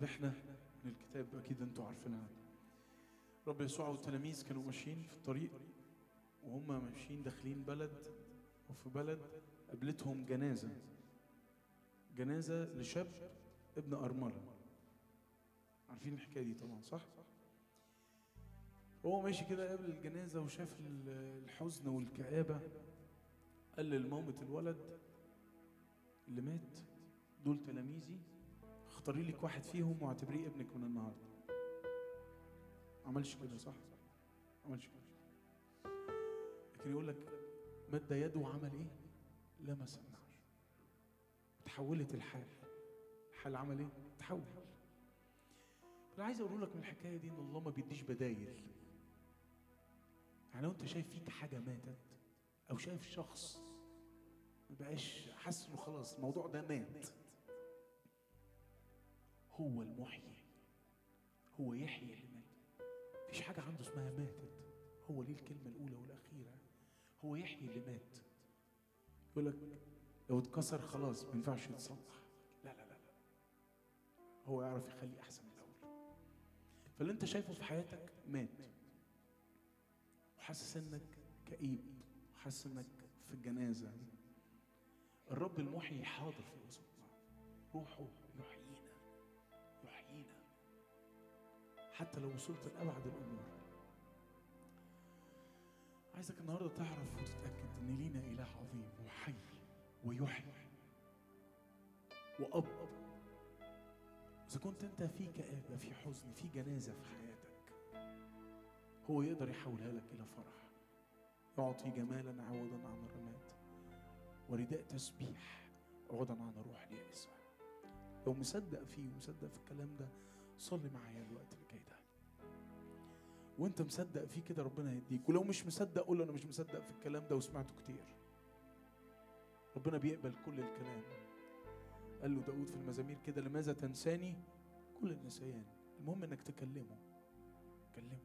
تسبيحنا من الكتاب أكيد أنتوا عارفينها رب يسوع والتلاميذ كانوا ماشيين في الطريق وهم ماشيين داخلين بلد وفي بلد قابلتهم جنازة. جنازة لشاب ابن أرملة. عارفين الحكاية دي طبعا صح؟ هو ماشي كده قابل الجنازة وشاف ال- الحزن والكآبة. قال لمامة الولد اللي مات دول تلاميذي اختاري لك واحد فيهم واعتبريه ابنك من النهارده. عملش كده صح؟ عملش كده. لكن يقول لك مد يده وعمل إيه؟ لمس النار. تحولت الحال. الحال عمل إيه؟ تحول. أنا عايز أقول لك من الحكاية دي إن الله ما بيديش بدايل. يعني لو أنت شايف فيك حاجة ماتت أو شايف شخص ما بقاش حاسس إنه خلاص الموضوع ده مات هو المحيي. هو يحيي اللي مات. مفيش حاجة عنده اسمها ماتت. هو ليه الكلمة الأولى والأخيرة؟ هو يحيي اللي مات. يقول لك لو اتكسر خلاص ما ينفعش يتصلح. لا لا لا لا. هو يعرف يخليه أحسن من الأول. فاللي أنت شايفه في حياتك مات. وحاسس إنك كئيب. وحاسس إنك في الجنازة. الرب المحيي حاضر في وسطنا. روحه حتى لو وصلت لأبعد الأمور. عايزك النهارده تعرف وتتأكد إن لينا إله عظيم وحي ويحيي وأب. إذا كنت أنت في كآبة في حزن في جنازة في حياتك هو يقدر يحولها لك إلى فرح. يعطي جمالا عوضا عن الرماد ورداء تسبيح عوضا عن الروح اليائسة. لو مصدق فيه ومصدق في الكلام ده صلي معايا الوقت اللي ده وانت مصدق فيه كده ربنا هيديك ولو مش مصدق قول أنا مش مصدق في الكلام ده وسمعته كتير. ربنا بيقبل كل الكلام. قال له داود في المزامير كده لماذا تنساني؟ كل النسيان. المهم إنك تكلمه. كلمه.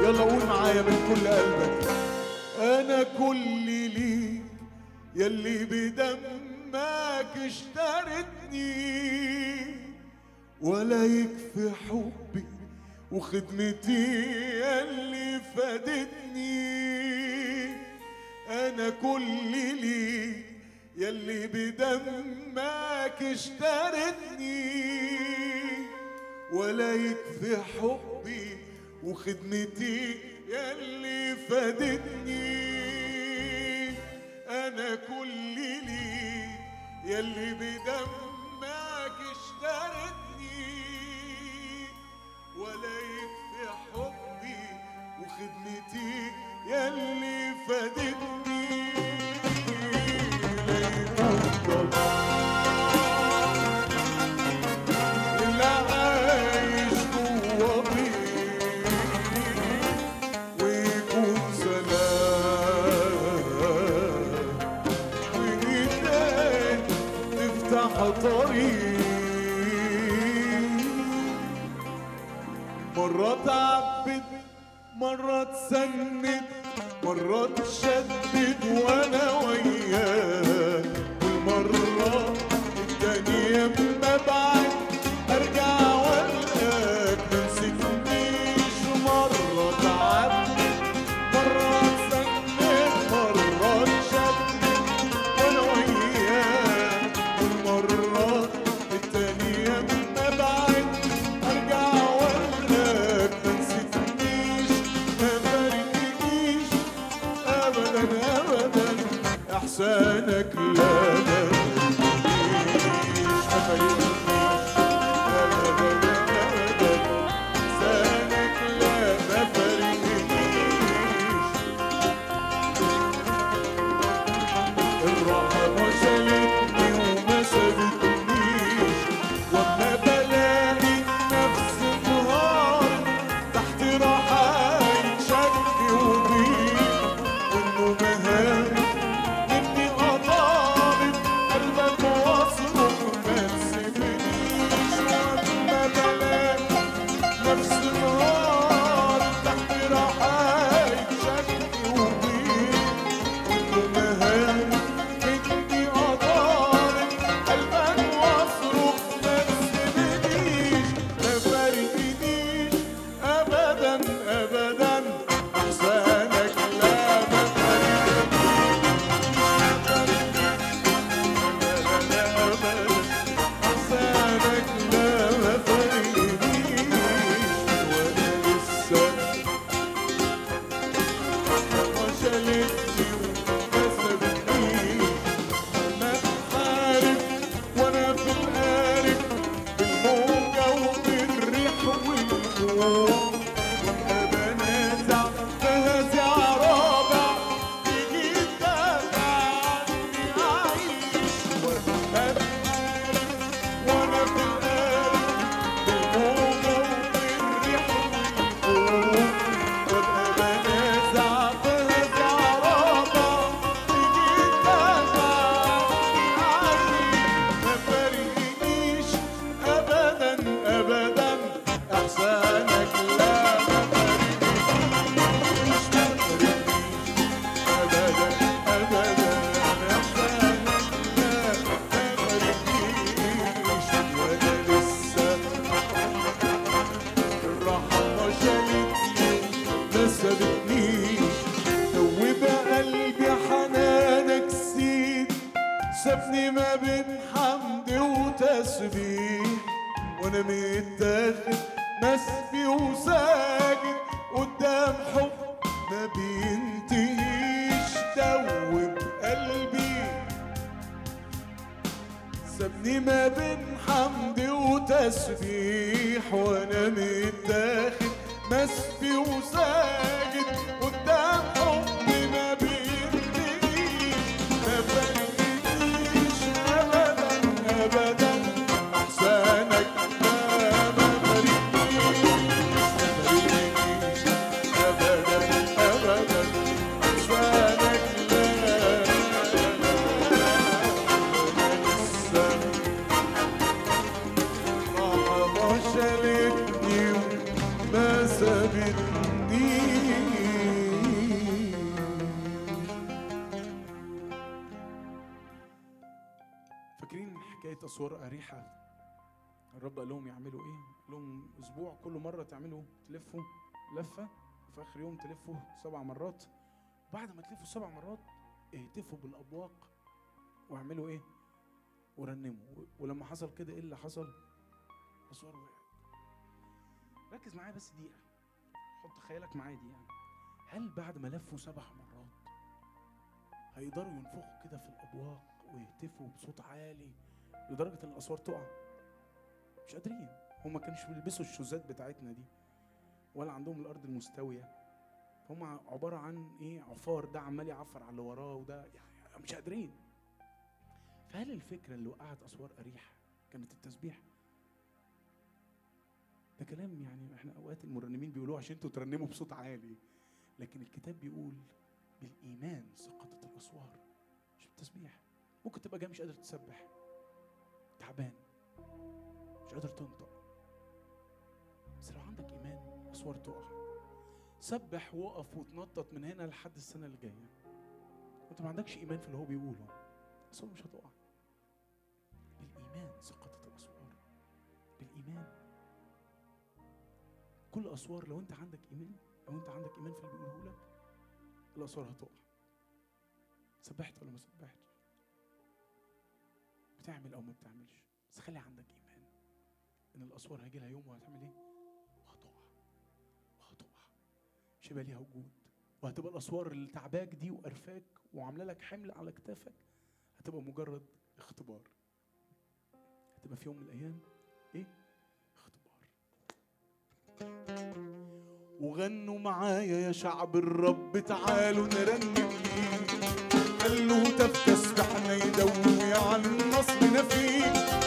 يلا قول معايا من كل قلبك. أنا كل ليك يلي بدمك اشترتني ولا يكفي حبي وخدمتي يلي فادتني. أنا كل ليك يلي بدمك اشترتني ولا يكفي حبي وخدمتي يلي فادتني. أنا كل لي يلي بدمك اشترتني. ولا يكفي حبي وخدمتي يلي فادتني. مرة تسند مرة تشدد وأنا وياك. أسبوع كل مرة تعملوا تلفوا لفة وفي آخر يوم تلفوا سبع مرات. بعد ما تلفوا سبع مرات اهتفوا بالأبواق واعملوا إيه؟ ورنموا. ولما حصل كده إيه اللي حصل؟ اسوار وقعت ركز معايا بس دقيقة. حط خيالك معايا دقيقة. هل بعد ما لفوا سبع مرات هيقدروا ينفخوا كده في الأبواق ويهتفوا بصوت عالي لدرجة إن الأسوار تقع؟ مش قادرين. هم ما كانوش بيلبسوا الشوزات بتاعتنا دي ولا عندهم الأرض المستوية. هم عبارة عن إيه عفار ده عمال يعفر على اللي وراه وده يعني مش قادرين. فهل الفكرة اللي وقعت أسوار اريح كانت التسبيح؟ ده كلام يعني إحنا أوقات المرنمين بيقولوه عشان أنتوا ترنموا بصوت عالي. لكن الكتاب بيقول بالإيمان سقطت الأسوار مش بالتسبيح. ممكن تبقى جاي مش قادر تسبح تعبان مش قادر تنطق. اسوار تقع سبح وقف وتنطط من هنا لحد السنة اللي جاية. وانت ما عندكش إيمان في اللي هو بيقوله. اسوار مش هتقع. بالإيمان سقطت الأسوار. بالإيمان. كل أسوار لو أنت عندك إيمان لو أنت عندك إيمان في اللي بيقوله لك الأسوار هتقع. سبحت ولا ما سبحتش؟ بتعمل أو ما بتعملش. بس خلي عندك إيمان إن الأسوار هيجي لها يوم وهتعمل إيه؟ مش هيبقى ليها وجود. وهتبقى الأسوار اللي تعباك دي وقرفاك وعاملة لك حمل على كتافك هتبقى مجرد اختبار. هتبقى في يوم من الأيام إيه؟ اختبار. وغنوا معايا يا شعب الرب تعالوا نرنم ليه خلوا تفتسبحنا يدوي على النصر فيه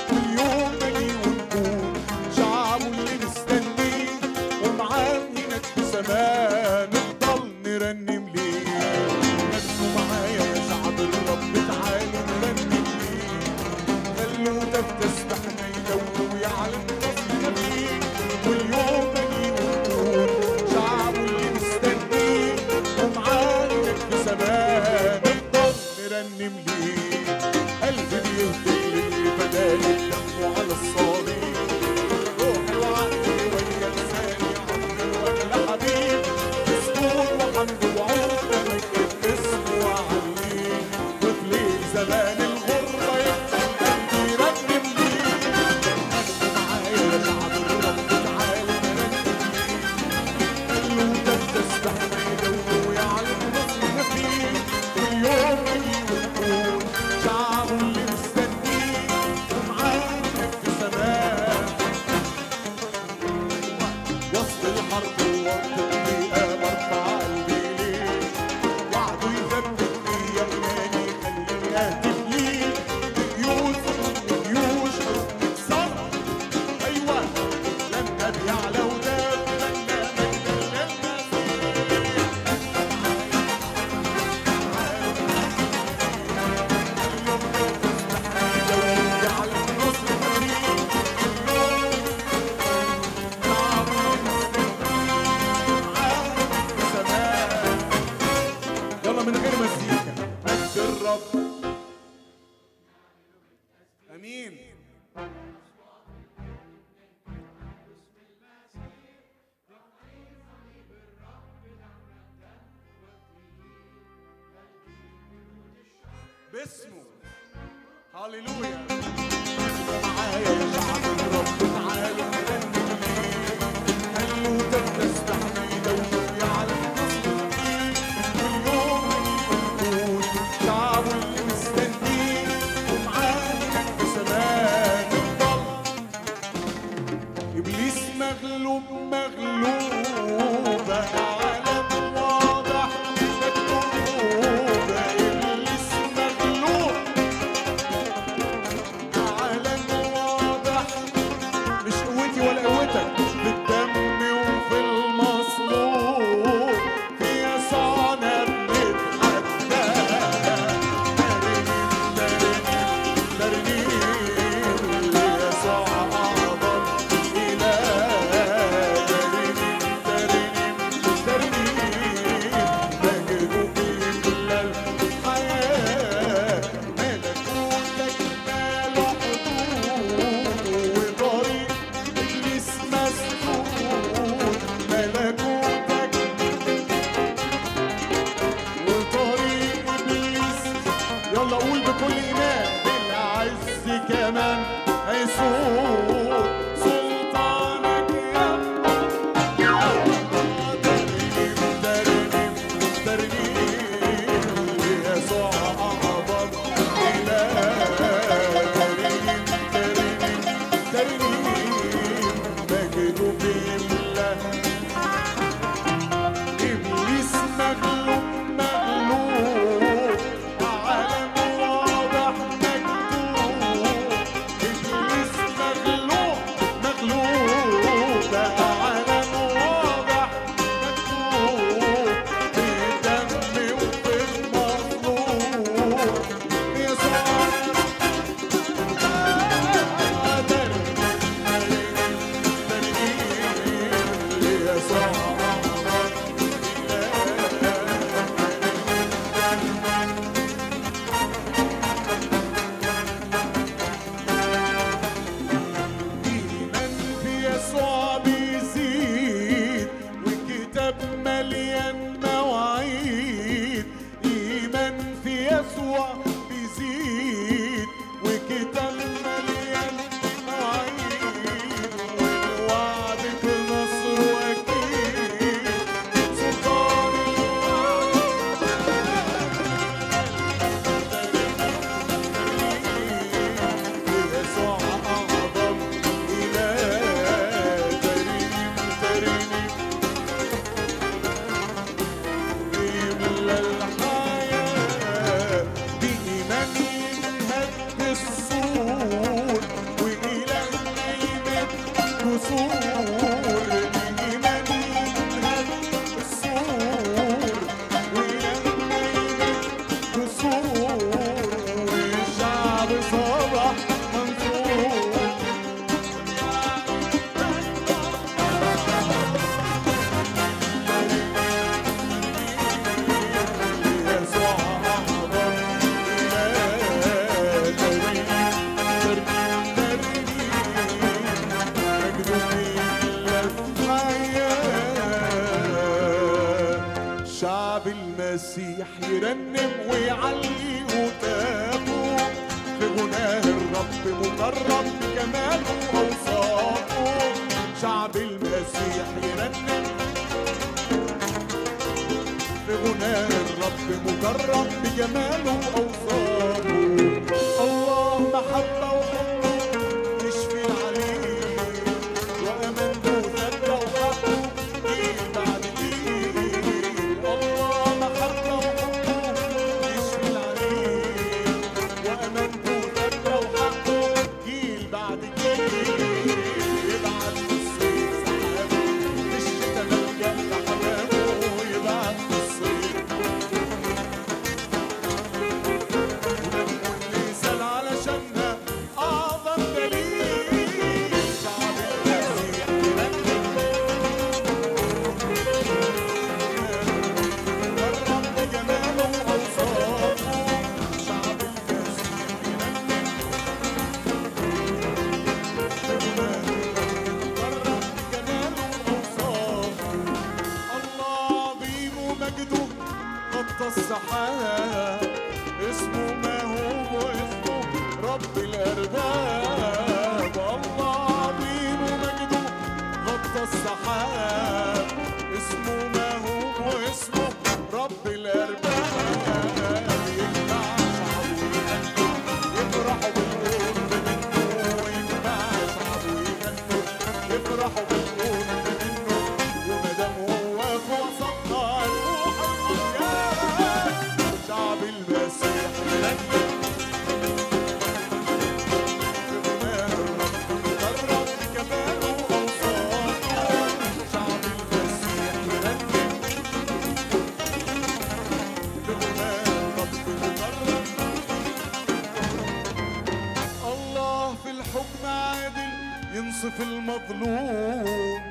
مظلوم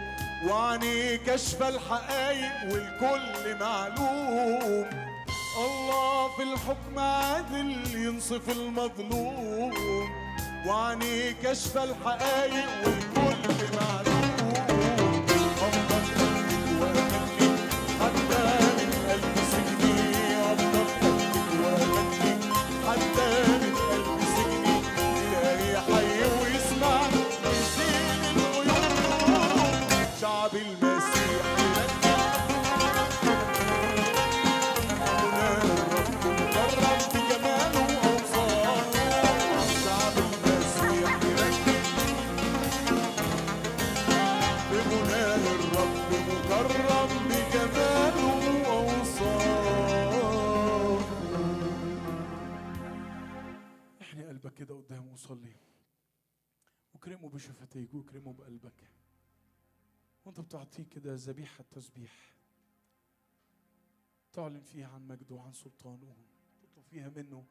وعني كشف الحقايق والكل معلوم. الله في الحكم عادل ينصف المظلوم. وعني كشف الحقايق تسبيح تعلن فيها عن مجده وعن سلطانه تطلب فيها منه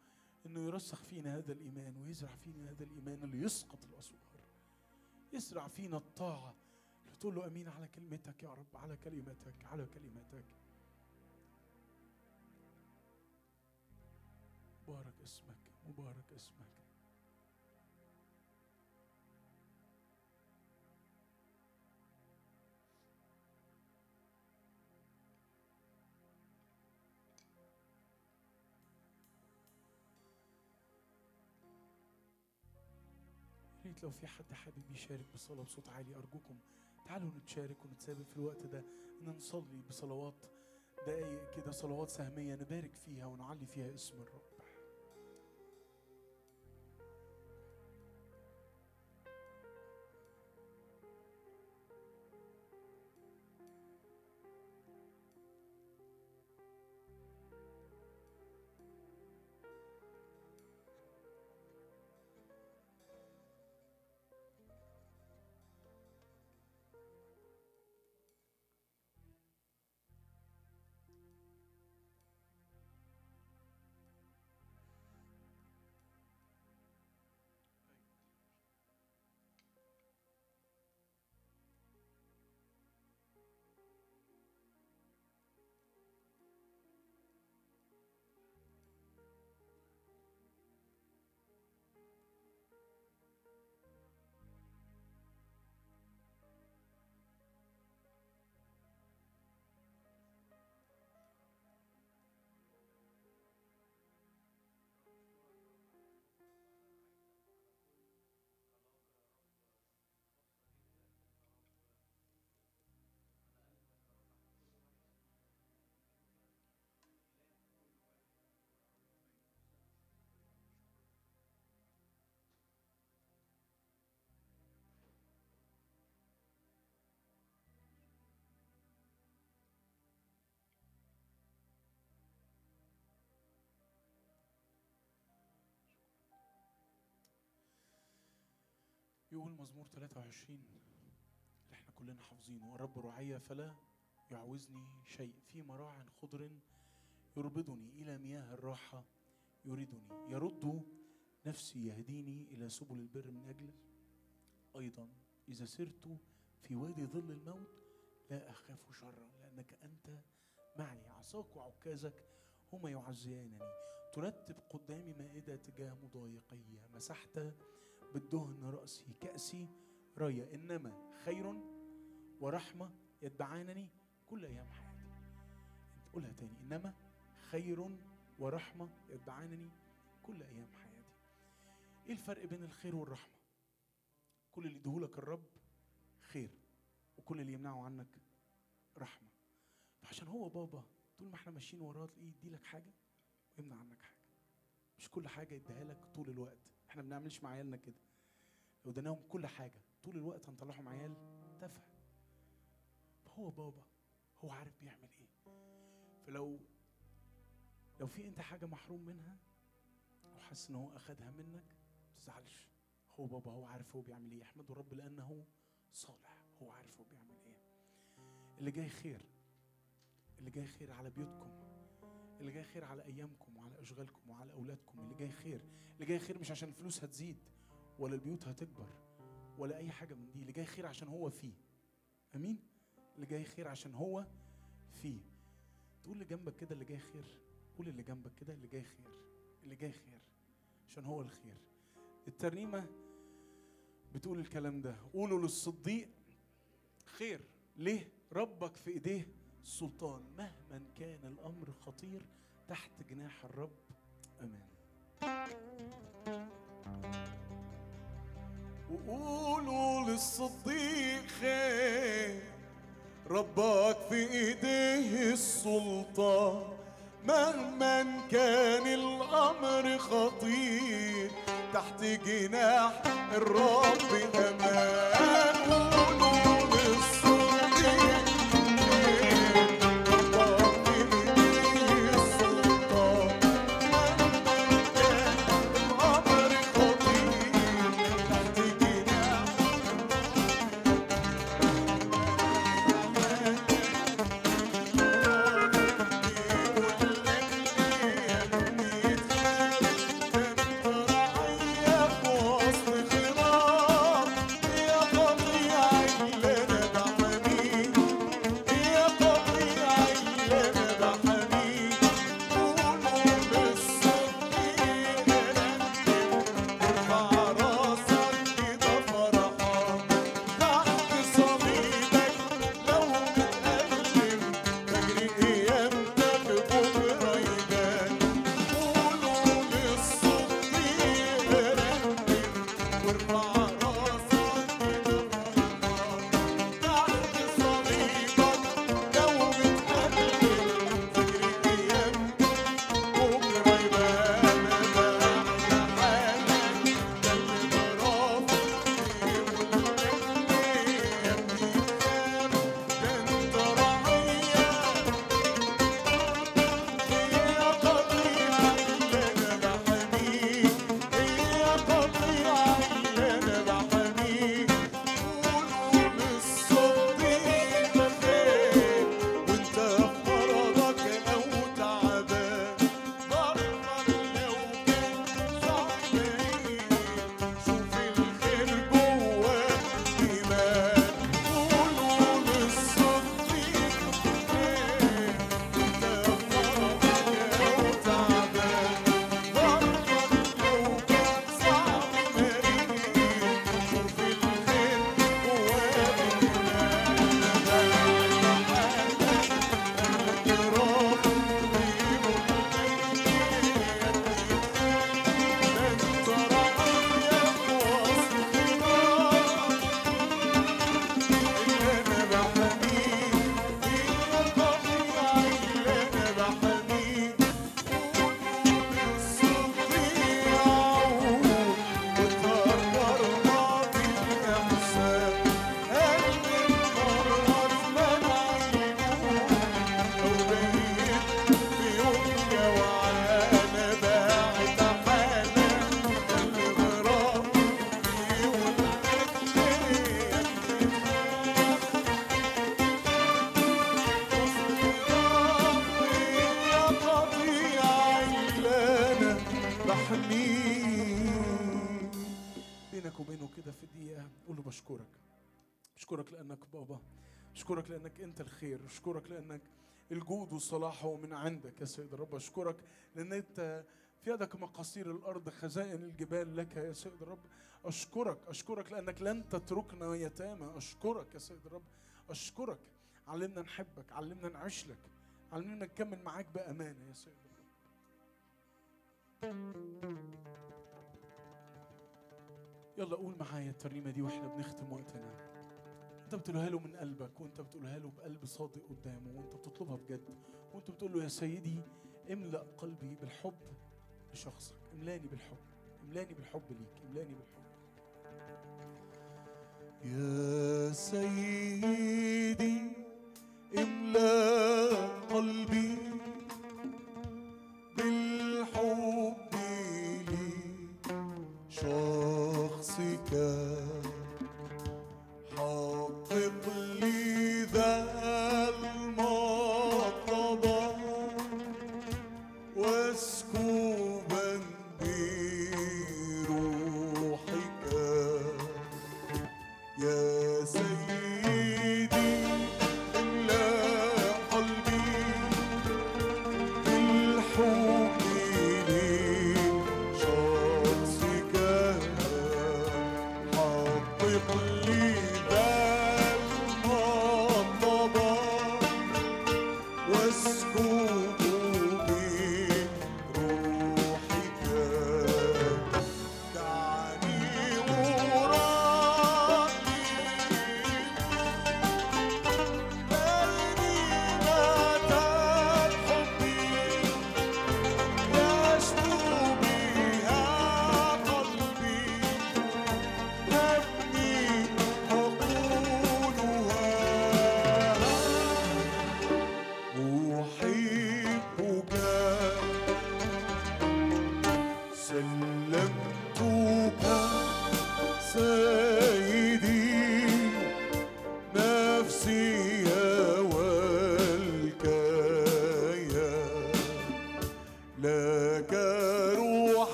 إنه يرسخ فينا هذا الإيمان ويزرع فينا هذا الإيمان اللي يسقط الأسوار. يزرع فينا الطاعة. تقول له أمين على كلمتك يا رب على كلمتك على كلمتك. مبارك اسمك مبارك اسمك. لو في حد حابب يشارك بصلاة بصوت عالي أرجوكم تعالوا نتشارك ونتسابق في الوقت ده. إن نصلي بصلوات دقايق كده صلوات سهمية نبارك فيها ونعلي فيها اسم الرب. يقول مزمور 23 اللي إحنا كلنا حافظينه. الرب رعية فلا يعوزني شيء. في مراع خضر يربضني إلى مياه الراحة يريدني. يرد نفسي يهديني إلى سبل البر من أجل أيضا. إذا سرت في وادي ظل الموت لا أخاف شرا لأنك أنت معي عصاك وعكازك هما يعزيانني. ترتب قدامي مائدة تجاه مضايقي. مسحت بالدهن رأسي كأسي راية إنما خير ورحمة يتبعانني كل أيام حياتي. قولها تاني. إنما خير ورحمة يتبعانني كل أيام حياتي. إيه الفرق بين الخير والرحمة؟ كل اللي يديهولك الرب خير وكل اللي يمنعه عنك رحمة. فعشان هو بابا طول ما إحنا ماشيين وراه تلاقيه يديلك حاجة ويمنع عنك حاجة. مش كل حاجة يديها لك طول الوقت. إحنا ما بنعملش مع عيالنا كده. لو اديناهم كل حاجة. طول الوقت هنطلعهم عيال تافهة. فهو بابا هو عارف بيعمل إيه. فلو لو في انت حاجة محروم منها وحاسس ان هو اخدها منك ما تزعلش. هو بابا هو عارف هو بيعمل إيه. احمده الرب لأنه صالح. هو عارف هو بيعمل إيه. اللي جاي خير. اللي جاي خير على بيوتكم. اللي جاي خير على أيامكم وعلى أشغالكم وعلى أولادكم اللي جاي خير. اللي جاي خير مش عشان الفلوس هتزيد ولا البيوت هتكبر ولا أي حاجة من دي. اللي جاي خير عشان هو فيه. أمين؟ اللي جاي خير عشان هو فيه. تقول اللي جنبك كده اللي جاي خير. قول اللي جنبك كده اللي جاي خير. اللي جاي خير عشان هو الخير. الترنيمة بتقول الكلام ده. قولوا للصديق خير. ليه؟ ربك في إيديه السلطان مهما كان الأمر خطير تحت جناح الرب. أمان وقولوا للصديق خير ربك في إيديه السلطان. مهما كان الأمر خطير تحت جناح الرب. أمان قولوا أنت الخير. أشكرك لأنك الجود والصلاح هو من عندك يا سيد الرب. أشكرك لأن أنت في يدك مقاصير الأرض خزائن الجبال لك يا سيد الرب. أشكرك أشكرك لأنك لن تتركنا يتامى. أشكرك يا سيد الرب. أشكرك. علمنا نحبك علمنا نعيش لك علمنا نكمل معاك بأمانة يا سيد الرب. يلا قول معايا الترنيمة دي وإحنا بنختم وقتنا. انت بتقولها له من قلبك وانت بتقولها له بقلب صادق قدامه وانت بتطلبها بجد وانت بتقول له يا سيدي املأ قلبي بالحب لشخصك املاني بالحب املاني بالحب ليك املاني بالحب. يا سيدي املأ قلبي بالحب لشخصك.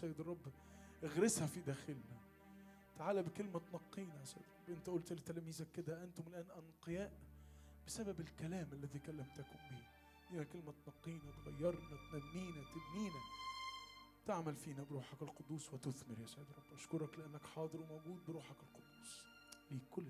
سيد الرب اغرسها في داخلنا. تعالى بكلمة تنقينا يا سيد الرب. انت قلت لتلاميذك كده أنتم الآن أنقياء بسبب الكلام الذي كلمتكم به. هي كلمة تنقينا تغيرنا تنمينا تبنينا تعمل فينا بروحك القدوس وتثمر يا سيد الرب. أشكرك لأنك حاضر وموجود بروحك القدوس. ليك كل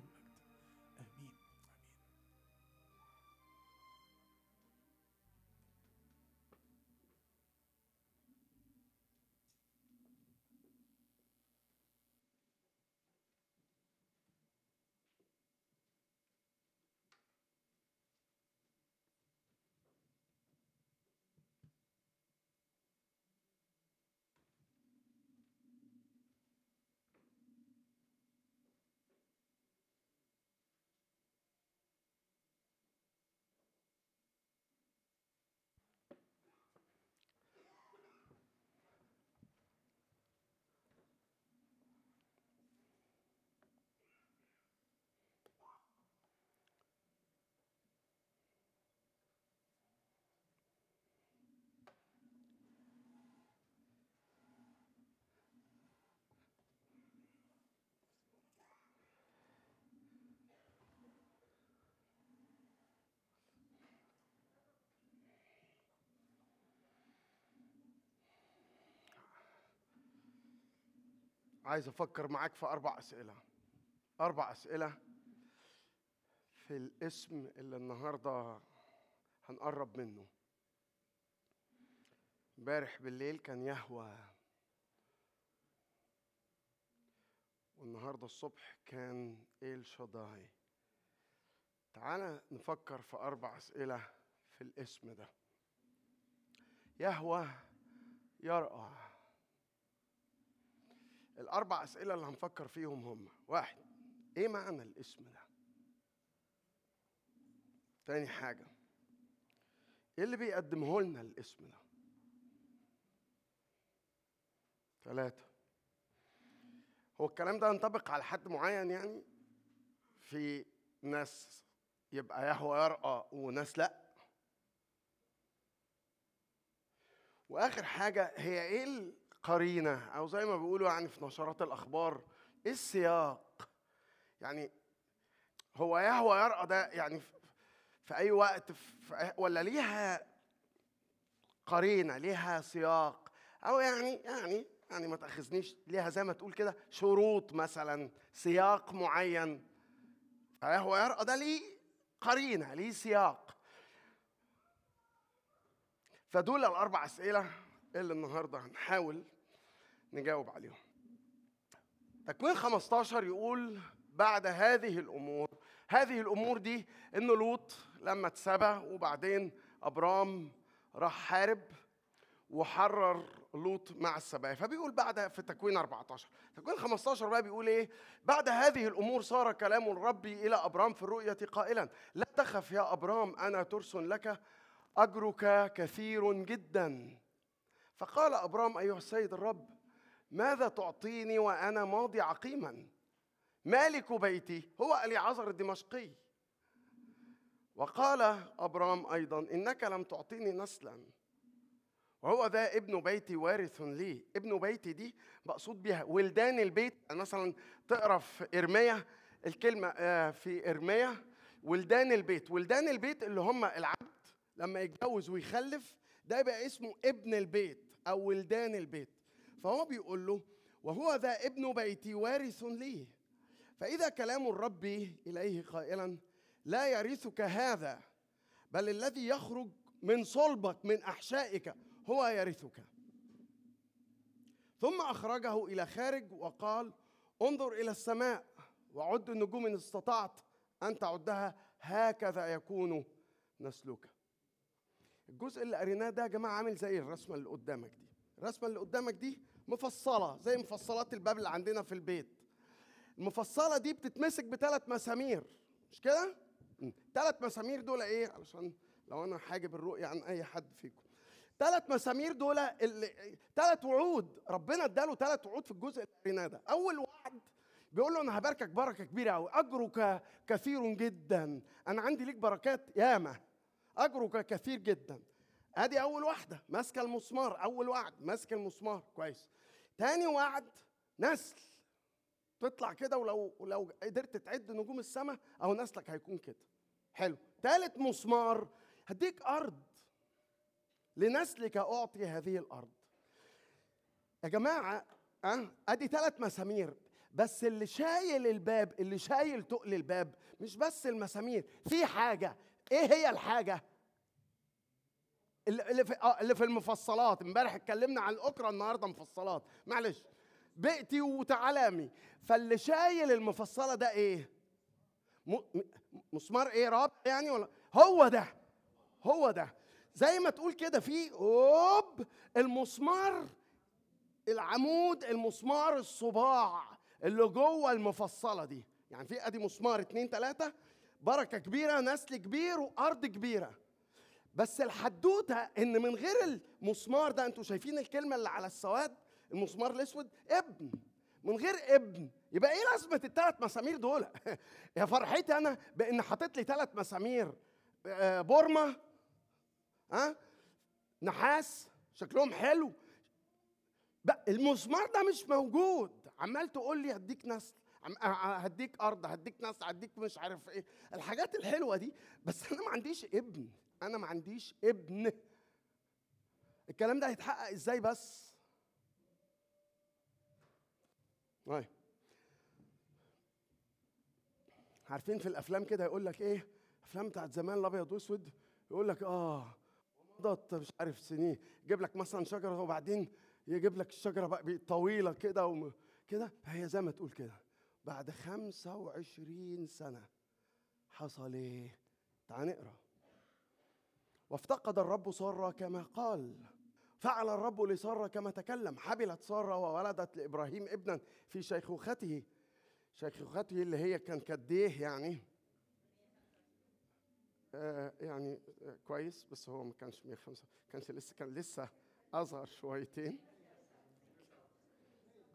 عايز أفكر معاك في أربع أسئلة. أربع أسئلة في الاسم اللي النهارده هنقرب منه. امبارح بالليل كان يهوى. والنهاردة الصبح كان إيل شداي تعالى نفكر في أربع أسئلة في الاسم ده. يهوى يرأى. الأربع أسئلة اللي هنفكر فيهم هم. واحد إيه معنى الاسم ده؟ تاني حاجة إيه اللي بيقدمه لنا الاسم ده؟ ثلاثة هو الكلام ده ينطبق على حد معين يعني؟ في ناس يبقى يهوى يرقى وناس لأ. وآخر حاجة هي إيه القرينه أو زي ما بيقولوا يعني في نشرات الأخبار السياق. يعني هو يهوى يرقى ده يعني في- أي وقت في ولا ليها قرينة ليها سياق أو يعني يعني يعني ما تأخذنيش ليها زي ما تقول كده شروط مثلا سياق معين. فهو يرقى ده ليه قرينة ليه سياق. فدول الأربع أسئلة اللي النهارده هنحاول نجاوب عليهم. تكوين 15 يقول بعد هذه الأمور هذه الأمور دي إن لوط لما اتسبى وبعدين أبرام راح حارب وحرر لوط مع السبايا فبيقول بعد في تكوين 14 تكوين 15 بقى بيقول إيه؟ بعد هذه الأمور صار كلام الرب إلى أبرام في الرؤيا قائلا لا تخف يا أبرام أنا ترس لك أجرك كثير جدا. فقال أبرام أيها السيد الرب ماذا تعطيني وأنا ماضي عقيما؟ مالك بيتي هو أليعزر الدمشقي. وقال أبرام أيضا إنك لم تعطيني نسلا. وهو ذا ابن بيتي وارث لي. ابن بيتي دي مقصود بها ولدان البيت مثلا تقرأ في ارميا الكلمة آه، في ارميا ولدان البيت. ولدان البيت اللي هم العبد لما يتجوز ويخلف ده يبقى اسمه ابن البيت. أو ولدان البيت. فهو بيقول له وهو ذا ابن بيتي وارث لي. فإذا كلام الرب إليه قائلا لا يرثك هذا بل الذي يخرج من صلبك من أحشائك هو يرثك. ثم أخرجه إلى خارج وقال انظر إلى السماء وعد النجوم إن استطعت أن تعدها هكذا يكون نسلك. الجزء اللي قريناه ده يا جماعة عامل زي الرسمة اللي قدامك دي. الرسمة اللي قدامك دي مفصلة زي مفصلات الباب اللي عندنا في البيت. المفصلة دي بتتمسك بثلاث مسامير مش كده؟ ثلاث مسامير دول إيه؟ علشان لو أنا حاجب الرؤية عن أي حد فيكم. ثلاث مسامير دول ثلاث وعود ربنا اداله ثلاث وعود في الجزء اللي قريناه ده. أول وعد بيقول له أنا هباركك بركة كبيرة قوي اجرك كثير جدا. أنا عندي ليك بركات ياما. اجرك كثير جدا. أدي أول واحدة ماسكة المسمار أول وعد ماسك المسمار كويس. تاني وعد نسل. تطلع كده ولو ولو قدرت تعد نجوم السماء أهو نسلك هيكون كده. حلو. تالت مسمار هديك أرض. لنسلك اعطي هذه الأرض. يا جماعة أه؟ أدي ثلاث مسامير. بس اللي شايل الباب اللي شايل تقل الباب مش بس المسامير في حاجة. إيه هي الحاجة اللي في آه اللي في المفصلات؟ امبارح اتكلمنا عن الأكرة النهارده مفصلات. معلش. بيئتي وتعلامي. فاللي شايل المفصلة ده إيه؟ مسمار إيه رابع يعني ولا؟ هو ده. هو ده. زي ما تقول كده في أوب المسمار العمود المسمار الصباع اللي جوه المفصلة دي. يعني في أدي مسمار اتنين تلاتة بركة كبيرة نسل كبير وأرض كبيرة. بس الحدوتة إن من غير المسمار ده أنتوا شايفين الكلمة اللي على السواد؟ المسمار الأسود؟ ابن. من غير ابن. يبقى إيه لازمة الثلاث مسامير دول؟ يا فرحتي أنا بإن حاطط لي ثلاث مسامير. آه، بورما. ها نحاس. شكلهم حلو. بقى المسمار ده مش موجود. عمال تقول لي هديك نسل. هديك أرض هديك نسل هديك مش عارف إيه. الحاجات الحلوة دي بس أنا ما عنديش ابن. أنا ما عنديش ابن. الكلام ده هيتحقق إزاي بس؟ طيب. عارفين في الأفلام كده يقول لك إيه؟ أفلام بتاعت زمان الأبيض واسود يقول لك آه مضت مش عارف سنين. يجيب لك مثلا شجرة وبعدين يجيب لك الشجره بقى طويلة كده وم- كده. هي زي ما تقول كده. بعد 25 سنة حصل إيه؟ تعال نقرأ. وافتقد الرب ساره كما قال. فعل الرب لساره كما تكلم. حبلت ساره وولدت لإبراهيم ابنا في شيخوخته. شيخوخته اللي هي كان كديه يعني. آه يعني آه كويس بس هو ما كانش 105 كانش لسه كان لسه أصغر شويتين.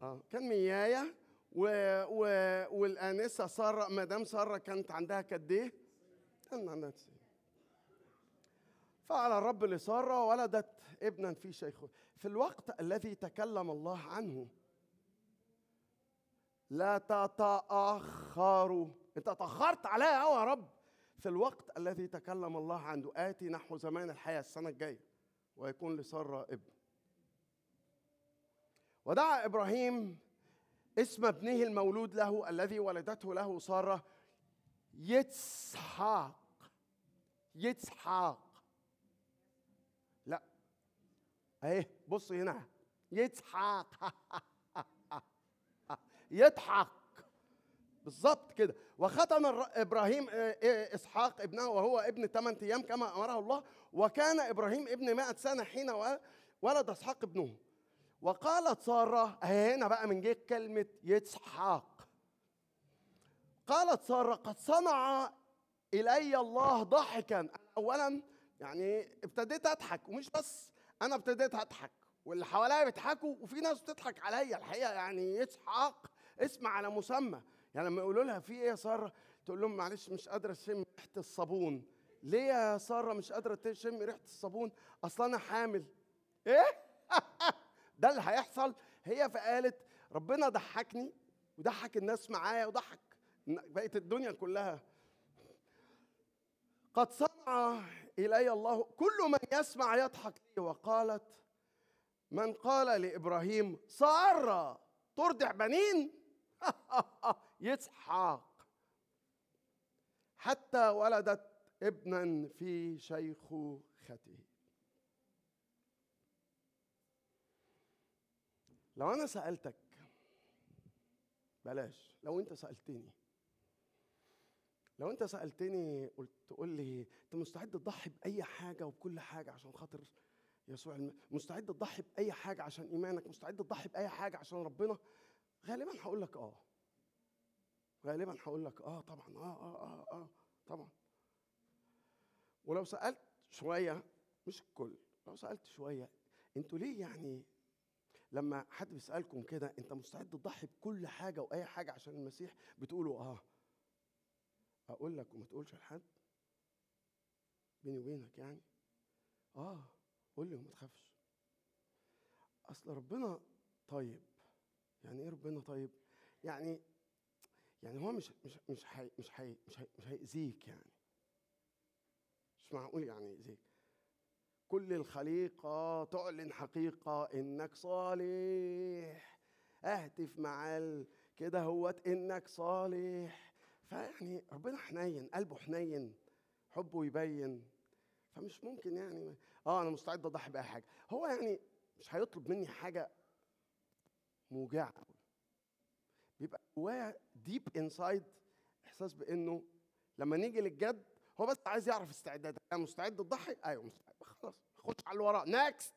آه كان ميايه و و والآنسة سارة مدام سارة كانت عندها كديه كان عندها تسعين. فعل الرب لسارة ولدت ابنا في شيخه. في الوقت الذي تكلم الله عنه لا تتأخروا أنت تأخرت عليا قوي يا رب. في الوقت الذي تكلم الله عنه آتي نحو زمان الحياة السنة الجاية ويكون لسارة ابن. ودعا إبراهيم اسم ابنه المولود له الذي ولدته له سارة يتسحاق. يتسحاق. لا. اهي بص هنا. يتسحاق يضحك بالظبط كده. وختن إبراهيم آه، آه، إسحاق ابنه وهو ابن ثمان أيام كما أمره الله. وكان إبراهيم ابن 100 سنة حين ولد إسحاق ابنه. وقالت أهي هنا بقى من جه كلمة يسحاق قالت سارة قد صنع إلي الله ضحكا. أنا اولا يعني ابتديت أضحك ومش بس أنا ابتديت أضحك واللي حواليا بيضحكوا وفي ناس بتضحك عليا. الحقيقة يعني يسحق اسم على مسمى. يعني لما يقولوا لها في إيه يا سارة؟ تقول لهم معلش مش قادرة اشم ريحة الصابون. ليه يا سارة مش قادرة تشم ريحة الصابون؟ أصل أنا حامل. إيه؟ ده اللي هيحصل. هي فقالت ربنا ضحكني وضحك الناس معايا وضحك بقت الدنيا كلها. قد صنع إلي الله كل من يسمع يضحك لي. وقالت من قال لإبراهيم سارة ترضع بنين؟ يسحاق حتى ولدت ابنا في شيخوخته. لو أنا سألتك بلاش لو أنت سألتني. لو أنت سألتني قلت تقول لي أنت مستعد تضحي بأي حاجة وبكل حاجة عشان خاطر يسوع الم... مستعد تضحي بأي حاجة عشان إيمانك مستعد تضحي بأي حاجة عشان ربنا؟ غالبا هقول لك آه. غالبا هقول لك آه طبعا آه آه آه آه طبعا. ولو سألت شوية مش الكل لو سألت شوية أنتوا ليه يعني لما حد بيسألكم كده أنت مستعد تضحي بكل حاجة وأي حاجة عشان المسيح؟ بتقولوا آه. أقول لك وما تقولش لحد. بيني وبينك يعني. آه قول لي وما تخافش. أصل ربنا طيب. يعني إيه ربنا طيب؟ يعني يعني هو مش مش مش حي مش حي مش مش هيأذيك يعني. مش معقول يعني يأذيك. كل الخليقة تعلن حقيقة إنك صالح. اهتف مع كده هوت إنك صالح. فيعني ربنا حنين قلبه حنين حبه يبين. فمش ممكن يعني آه أنا مستعد أضحي بأي حاجة. هو يعني مش هيطلب مني حاجة موجعة. بيبقى جوايا deep inside إحساس بإنه لما نيجي للجد هو بس عايز يعرف استعدادك أنا مستعد تضحي أيوه مستعد. خش على اللي وراه next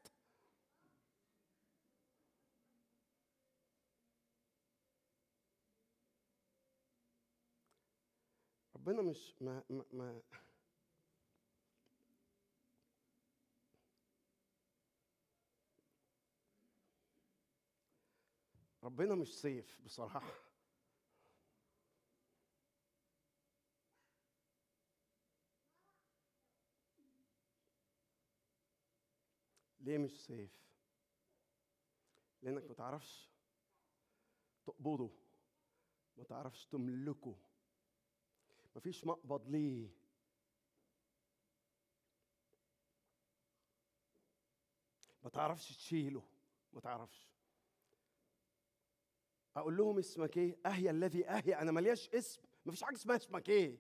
ربنا مش ما ما, ما ربنا مش سيف بصراحة. ليه مش سيف؟ لأنك ما تعرفش تقبضه ما تعرفش تملكه. مفيش مقبض ليه. ما تعرفش تشيله ما تعرفش. أقول لهم اسمك إيه؟ اهيا الذي اهيا أنا ملياش اسم. مفيش حاجة اسمها اسمك إيه؟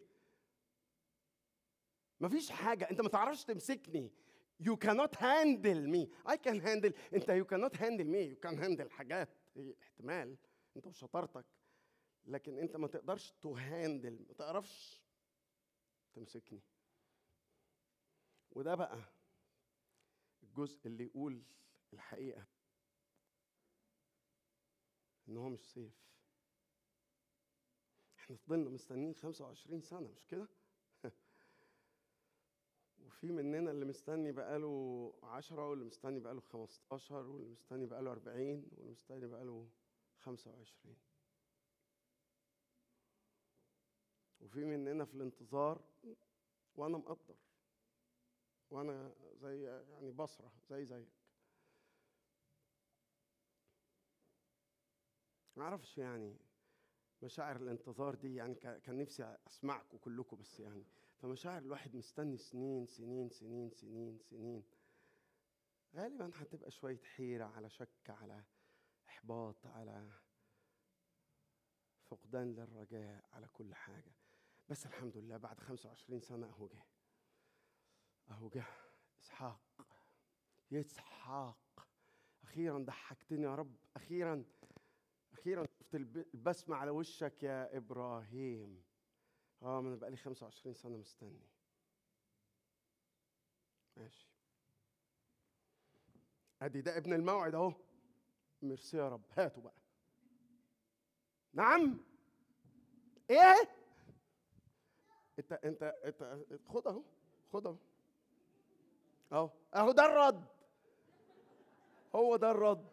مفيش حاجة أنت ما تعرفش تمسكني. You cannot handle me. I can handle انت you cannot handle me. You can handle حاجات احتمال. انت وشطارتك. لكن انت ما تقدرش to handle ما تعرفش تمسكني. وده بقى الجزء اللي يقول الحقيقة. إن هو مش safe إحنا فضلنا مستنيين 25 سنة مش كده؟ وفي مننا اللي مستني بقاله 10 واللي مستني بقاله 15 واللي مستني بقاله 40 واللي مستني بقاله 25 وفي مننا في الانتظار وأنا مقدر. وأنا زي يعني بصرة زي زيك. ما أعرفش يعني مشاعر الانتظار دي يعني كا- كان نفسي اسمعكم كلكم بس يعني فمشاعر الواحد مستني سنين سنين سنين سنين سنين. غالبا هتبقى شوية حيرة على شك على إحباط على فقدان للرجاء على كل حاجة. بس الحمد لله بعد 25 سنة أهو جه. أهو جه. إسحاق. يسحاق أخيرا ضحكتني يا رب. أخيرا أخيرا شفت الب- البسمة على وشك يا إبراهيم. آه ما أنا بقالي 25 سنة مستني. ماشي. أدي ده ابن الموعد أهو. ميرسي يا رب. هاتوا بقى. نعم. إيه؟ أنت أنت أنت خد أهو خد أهو. أهو. أهو ده الرد. هو ده الرد.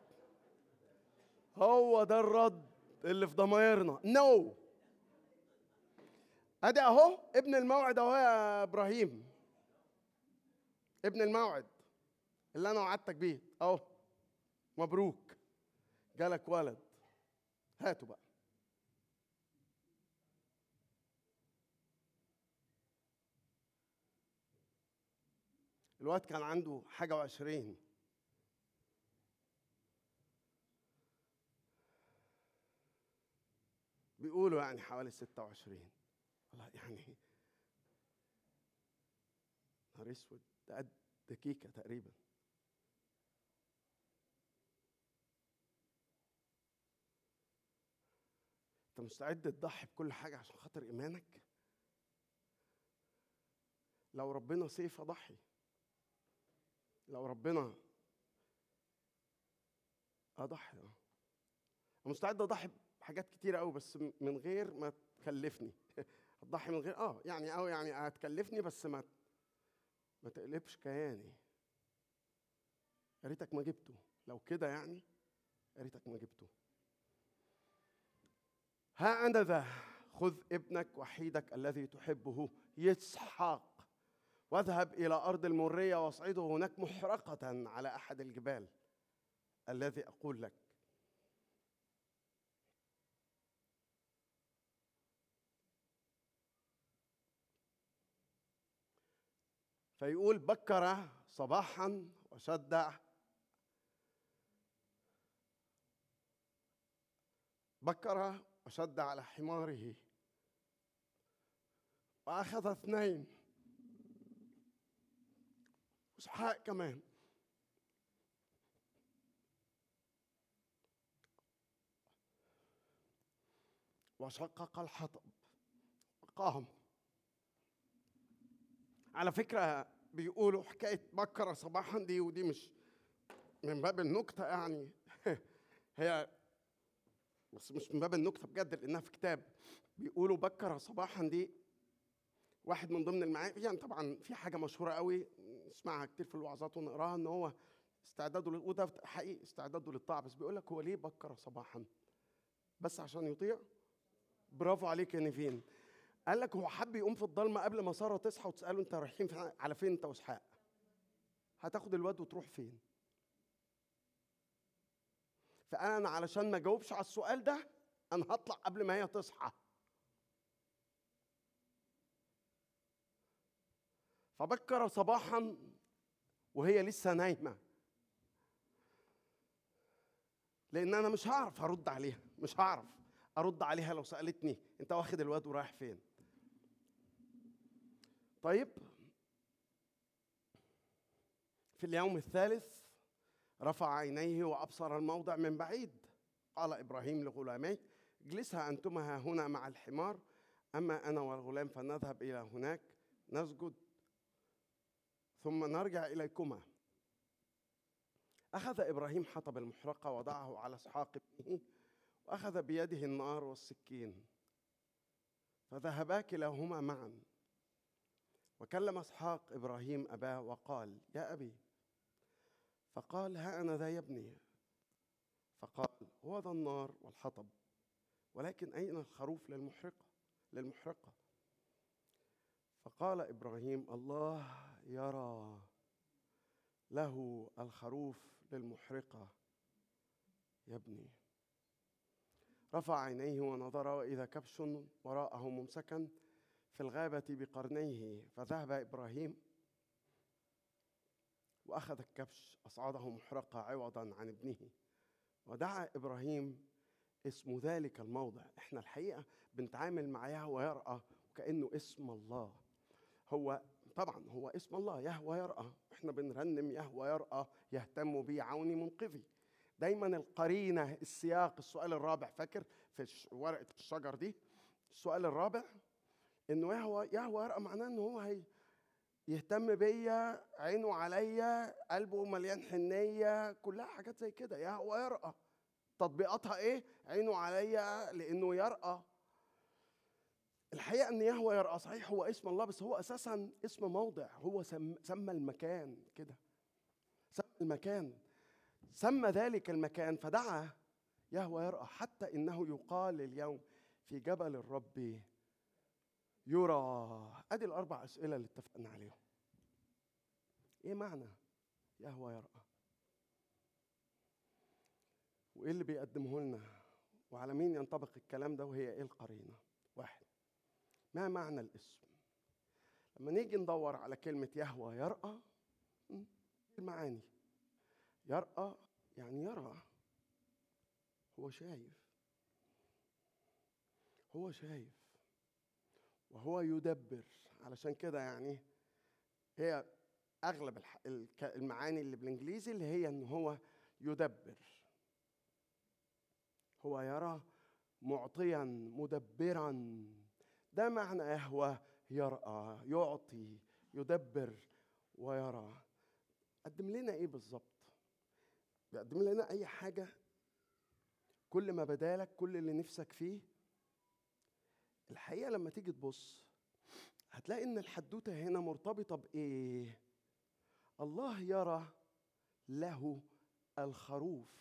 هو ده الرد اللي في ضمايرنا. نو no. أدي أهو ابن الموعد أهو يا إبراهيم. ابن الموعد اللي أنا وعدتك بيه. أهو مبروك. جالك ولد. هاتوا بقى. الواد كان عنده حاجة وعشرين. بيقولوا يعني حوالي ستة وعشرين. والله يعني نهار أسود ده قد دقيقة تقريبا. أنت مستعد تضحي بكل حاجة عشان خاطر إيمانك؟ لو ربنا سيف أضحي. لو ربنا أضحي آه. مستعد أضحي بحاجات كتيرة قوي بس من غير ما تكلفني. هتضحي من غير آه يعني آه يعني هتكلفني بس ما ما تقلبش كياني. يا ريتك ما جبته. لو كده يعني يا ريتك ما جبته. ها أنا ذا خذ ابنك وحيدك الذي تحبه. يسحاق واذهب إلى أرض المرية وأصعده هناك محرقة على أحد الجبال. الذي أقول لك فيقول بكر صباحا وشدع بكر وشد على حماره. وأخذ اثنين. وإسحاق كمان. وشقق الحطب. وقام. على فكرة بيقولوا حكاية بكرة صباحا دي ودي مش من باب النكتة يعني. هي بس مش من باب النكتة بجد لأنها في كتاب بيقولوا بكرة صباحا دي واحد من ضمن المعاني يعني طبعا في حاجة مشهورة قوي نسمعها كتير في الوعظات ونقراها إن هو استعداده لل- وده حقيقي استعداده للطاعة. بس بيقول لك هو ليه بكر صباحا؟ بس عشان يطيع؟ برافو عليك يا نيفين. قال لك هو حب يقوم في الضلمة قبل ما سارة تصحى وتسأله أنت رايحين على فين أنت وإسحاق؟ هتاخد الواد وتروح فين؟ فأنا علشان ما أجاوبش على السؤال ده أنا هطلع قبل ما هي تصحى. فبكر صباحا وهي لسه نايمة. لأن أنا مش هعرف أرد عليها مش هعرف أرد عليها لو سألتني أنت واخد الواد ورايح فين. طيب في اليوم الثالث رفع عينيه وأبصر الموضع من بعيد. قال إبراهيم لغلاميه اجلسها أنتما ها هنا مع الحمار أما أنا والغلام فنذهب إلى هناك نسجد ثم نرجع إليكما. أخذ إبراهيم حطب المحرقة وضعه على اسحاق ابنه وأخذ بيده النار والسكين فذهبا كلاهما معا. وكلم اسحاق إبراهيم أباه وقال يا أبي. فقال ها أنا ذا يا ابني. فقال هو ذا النار والحطب ولكن أين الخروف للمحرقة؟ للمحرقة. فقال إبراهيم الله يرى له الخروف للمحرقة يا ابني. رفع عينيه ونظر وإذا كبش وراءه ممسكا في الغابة بقرنيه فذهب إبراهيم وأخذ الكبش أصعده محرقة عوضا عن ابنه. ودعا إبراهيم اسم ذلك الموضع. إحنا الحقيقة بنتعامل مع يهوى يرأى وكأنه اسم الله. هو طبعا هو اسم الله يهوى يرأى. إحنا بنرنم يهوى يرأى يهتم بي عوني منقذي. دايما القرينة السياق السؤال الرابع فاكر في ورقة الشجر دي؟ السؤال الرابع إنه يهوى يهوى يرأى معناه إن هو هي يهتم بيا عينه عليا قلبه مليان حنية كلها حاجات زي كده. يهوى يرأى تطبيقاتها إيه؟ عينه عليا لإنه يرأى الحقيقة إن يهوى يرأى صحيح هو اسم الله بس هو أساسا اسم موضع. هو سم سمى المكان كده. سمى المكان. سمى ذلك المكان فدعا يهوى يرأى حتى إنه يقال اليوم في جبل الرب يرى. أدي الأربع أسئلة اللي اتفقنا عليهم. إيه معنى يهوى يرأى وإيه اللي بيقدمه لنا؟ وعلى مين ينطبق الكلام ده؟ وهي إيه القرينة؟ واحد ما معنى الاسم؟ لما نيجي ندور على كلمة يهوى يرأى المعاني. يرأى يعني يرى هو شايف. هو شايف. وهو يدبر. علشان كده يعني هي أغلب المعاني اللي بالإنجليزي اللي هي إن هو يدبر. هو يرى معطيا مدبرا. ده معنى يهوى يرأى يعطي يدبر ويرى. قدم لنا إيه بالظبط؟ بيقدم لنا أي حاجة؟ كل ما بدالك كل اللي نفسك فيه الحقيقة لما تيجي تبص هتلاقي إن الحدوتة هنا مرتبطة بإيه؟ الله يرى له الخروف.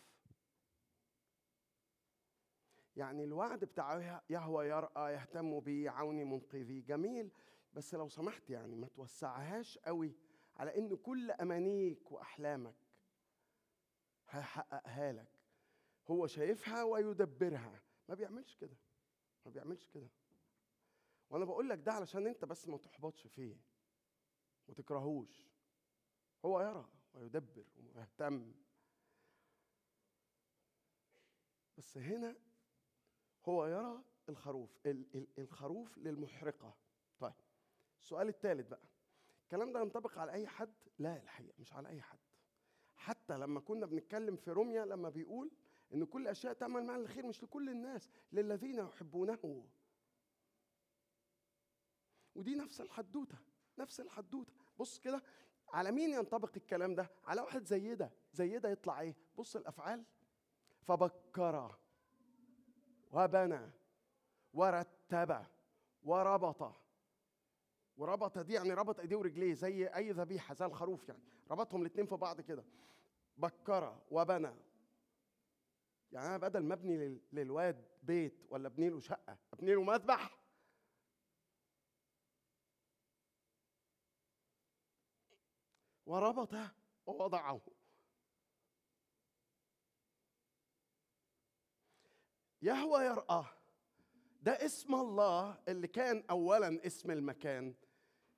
يعني الوعد بتاع يهوى يرأى يهتم بي عوني منقذي جميل. بس لو سمحت يعني ما توسعهاش قوي على إن كل أمانيك وأحلامك هيحققها لك. هو شايفها ويدبرها. ما بيعملش كده. ما بيعملش كده. وأنا بقول لك ده علشان انت بس ما تحبطش فيه ما تكرهوش. هو يرى ويدبر ويهتم. بس هنا هو يرى الخروف ال- ال- الخروف للمحرقة. طيب السؤال الثالث بقى. الكلام ده ينطبق على أي حد؟ لا الحقيقة مش على أي حد. حتى لما كنا بنتكلم في روميا لما بيقول إن كل أشياء تعمل معنا الخير مش لكل الناس للذين يحبونه. ودي نفس الحدوتة نفس الحدوتة. بص كده على مين ينطبق الكلام ده؟ على واحد زي ده. زي ده يطلع إيه؟ بص الأفعال. فبكر وبنى ورتب وربط. وربط دي يعني ربط إيديه ورجليه زي أي ذبيحة زي الخروف يعني. ربطهم الاثنين في بعض كده. بكر وبنى. يعني أنا بدل ما أبني لل- للواد بيت ولا أبني له شقة أبني له مذبح. وربط ووضعه. يهوى يرآه ده اسم الله اللي كان اولا اسم المكان.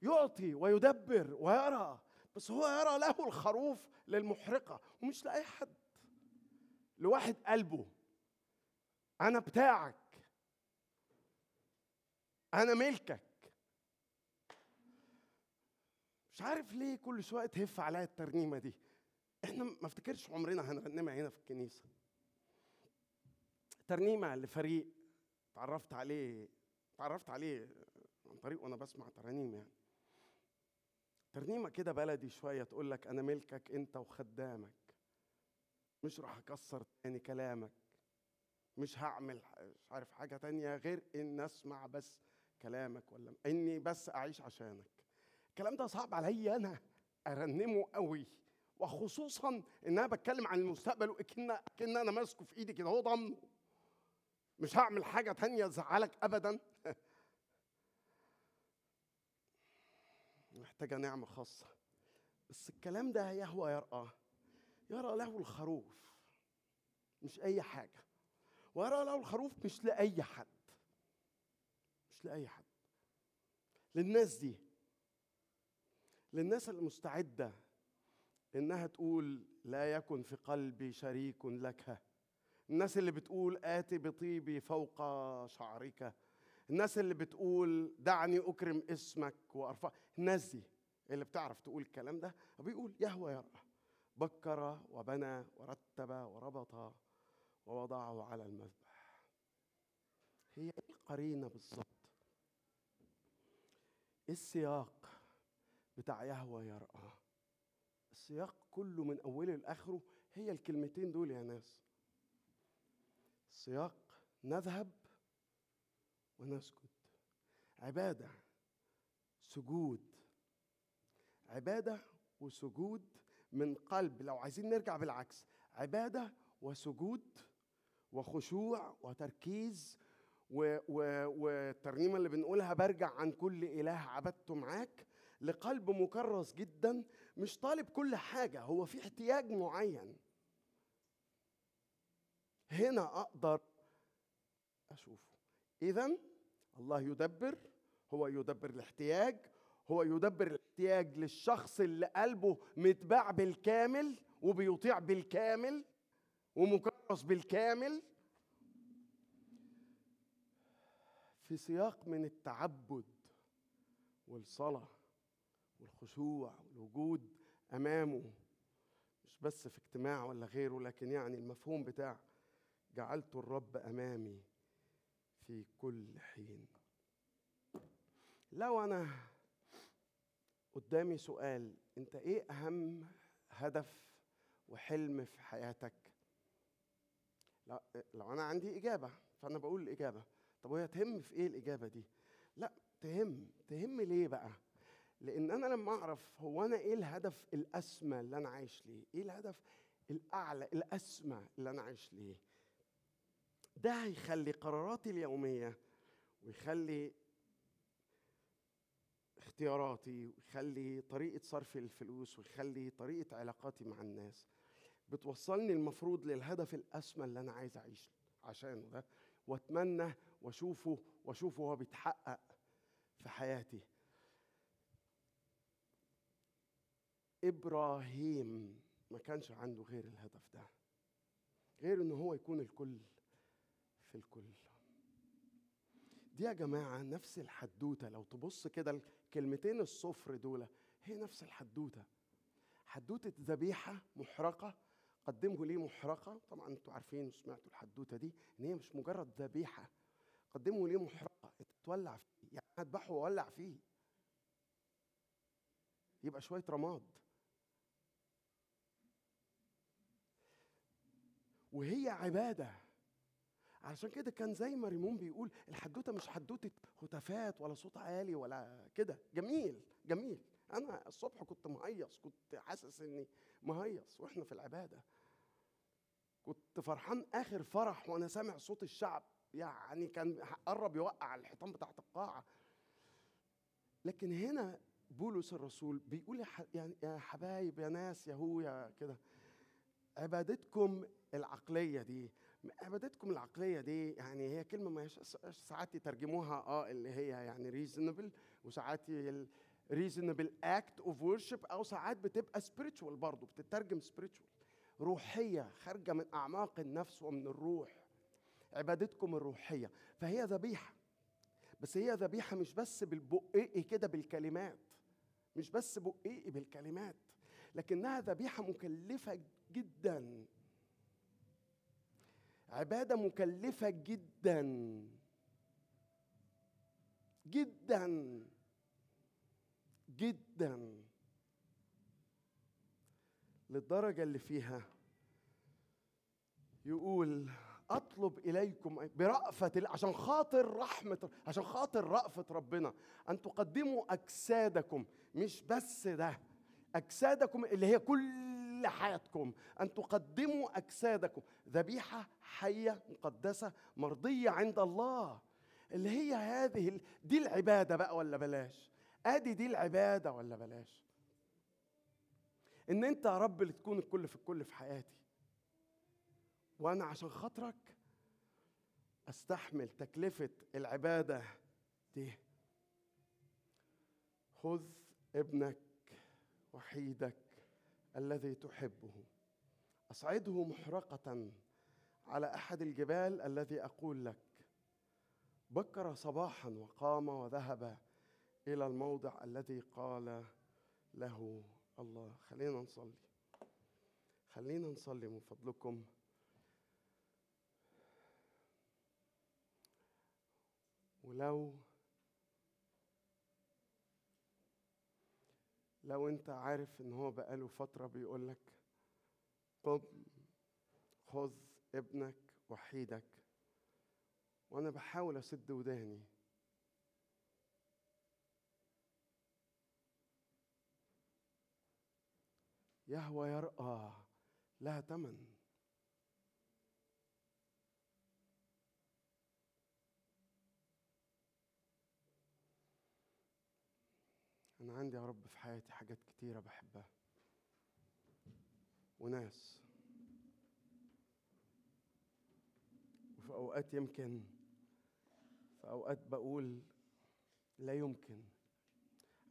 يعطي ويدبر ويرى بس هو يرى له الخروف للمحرقة ومش لأي حد. لواحد قلبه. أنا بتاعك. أنا ملكك. مش عارف ليه كل شوية تهف عليا الترنيمة دي. إحنا ما افتكرش عمرنا هنرنمها هنا في الكنيسة. ترنيمة لفريق تعرفت عليه تعرفت عليه عن طريق وأنا بسمع ترانيم يعني. ترنيمة كده بلدي شوية تقول لك أنا ملكك أنت وخدامك. مش راح أكسر تاني كلامك. مش هعمل مش عارف حاجة تانية غير ان أسمع بس كلامك ولا إني بس أعيش عشانك. الكلام ده صعب عليا أنا أرنمه قوي. وخصوصا إن أنا بتكلم عن المستقبل وكأن كأن أنا ماسكه في إيدي كده. هو ضمنه. مش هعمل حاجة تانية تزعلك ابدا. محتاجة نعمة خاصة. بس الكلام ده يهوى يرقى يرى له الخروف. مش أي حاجة. ويرى له الخروف مش لأي حد. مش لأي حد. للناس دي. للناس المستعدة إنها تقول لا يكن في قلبي شريك لك. الناس اللي بتقول آتي بطيبي فوق شعرك. الناس اللي بتقول دعني أكرم اسمك وأرفع الناس دي اللي بتعرف تقول الكلام ده بيقول يهوى يرى بكر وبنى ورتب وربط ووضعه على المذبح. هي إيه القرينة بالظبط؟ إيه السياق؟ بتاع يهوى يرأى السياق كله من أوله لآخره هي الكلمتين دول يا ناس. السياق نذهب ونسجد عبادة سجود. عبادة وسجود من قلب. لو عايزين نرجع بالعكس عبادة وسجود وخشوع وتركيز والترنيمة اللي بنقولها برجع عن كل إله عبدته معاك. لقلب مكرس جدا مش طالب كل حاجة هو في احتياج معين. هنا أقدر أشوفه. إذا الله يدبر هو يدبر الاحتياج هو يدبر الاحتياج للشخص اللي قلبه متباع بالكامل وبيطيع بالكامل ومكرس بالكامل. في سياق من التعبد والصلاة والخشوع والوجود أمامه مش بس في اجتماع ولا غيره لكن يعني المفهوم بتاع جعلت الرب أمامي في كل حين. لو أنا قدامي سؤال أنت إيه أهم هدف وحلم في حياتك؟ لا لو أنا عندي إجابة فأنا بقول الإجابة. طب وهي تهم في إيه الإجابة دي؟ لا تهم. تهم ليه بقى؟ لأن أنا لما أعرف هو أنا إيه الهدف الأسمى اللي أنا عايش ليه؟ إيه الهدف الأعلى الأسمى اللي أنا عايش ليه؟ ده هيخلي قراراتي اليومية ويخلي اختياراتي ويخلي طريقة صرف الفلوس ويخلي طريقة علاقاتي مع الناس بتوصلني المفروض للهدف الأسمى اللي أنا عايز أعيش عشانه ده وأتمنى وأشوفه وأشوفه هو بيتحقق في حياتي. إبراهيم ما كانش عنده غير الهدف ده غير إن هو يكون الكل في الكل. دي يا جماعة نفس الحدوتة لو تبص كده الكلمتين الصفر دول هي نفس الحدوتة. حدوتة ذبيحة محرقة قدمه ليه محرقة؟ طبعا أنتوا عارفين وسمعتوا الحدوتة دي إن هي مش مجرد ذبيحة قدمه ليه محرقة انت تولع فيه يعني اذبحه واولع فيه. يبقى شوية رماد. وهي عبادة. علشان كده كان زي ما ريمون بيقول الحدوتة مش حدوتة هتافات ولا صوت عالي ولا كده. جميل جميل. أنا الصبح كنت مهيص كنت حاسس إني مهيص وإحنا في العبادة. كنت فرحان آخر فرح وأنا سامع صوت الشعب. يعني كان قرب يوقع الحيطان بتاعت القاعة. لكن هنا بولس الرسول بيقول يعني يا حبايب يا ناس يا هو يا كده عبادتكم العقلية دي. عبادتكم العقلية دي يعني هي كلمة ما ساعات يترجموها آه اللي هي يعني reasonable وساعات reasonable act of worship أو ساعات بتبقى spiritual برضه بتترجم spiritual روحية خارجة من أعماق النفس ومن الروح. عبادتكم الروحية. فهي ذبيحة. بس هي ذبيحة مش بس بالبقيق كده بالكلمات. مش بس بقيق بالكلمات. لكنها ذبيحة مكلفة جدا. عبادة مكلفة جدا. جدا. جدا. للدرجة اللي فيها يقول أطلب إليكم برأفة عشان خاطر رحمة عشان خاطر رأفة ربنا. أن تقدموا أجسادكم. مش بس ده. أجسادكم اللي هي كل حياتكم أن تقدموا أجسادكم. ذبيحة حية مقدسة مرضية عند الله. اللي هي هذه دي العبادة بقى ولا بلاش؟ أدي دي العبادة ولا بلاش؟ إن أنت يا رب اللي تكون الكل في الكل في حياتي. وأنا عشان خاطرك أستحمل تكلفة العبادة دي. خذ ابنك وحيدك الذي تحبه. أصعده محرقة على أحد الجبال الذي أقول لك. بكر صباحا وقام وذهب إلى الموضع الذي قال له الله. خلينا نصلي. خلينا نصلي من فضلكم. ولو لو انت عارف ان هو بقاله فترة بيقول لك قم خذ ابنك وحيدك وأنا بحاول أسد وداني. يهوى يرقى لها تمن. أنا عندي يا رب في حياتي حاجات كتيرة بحبها. وناس. وفي أوقات يمكن في أوقات بقول لا يمكن.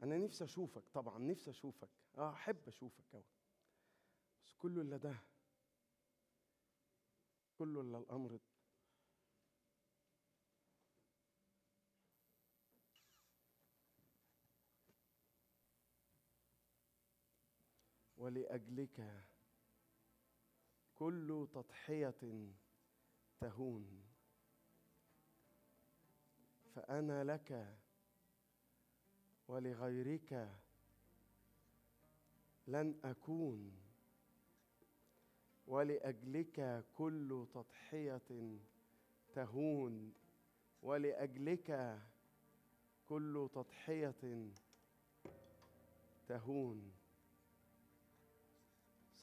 أنا نفسي أشوفك طبعا نفسي أشوفك. أه أحب أشوفك أوي. بس كله إلا ده. كله إلا الأمر ده. ولأجلك كل تضحية تهون. فأنا لك ولغيرك لن أكون. ولأجلك كل تضحية تهون. ولأجلك كل تضحية تهون.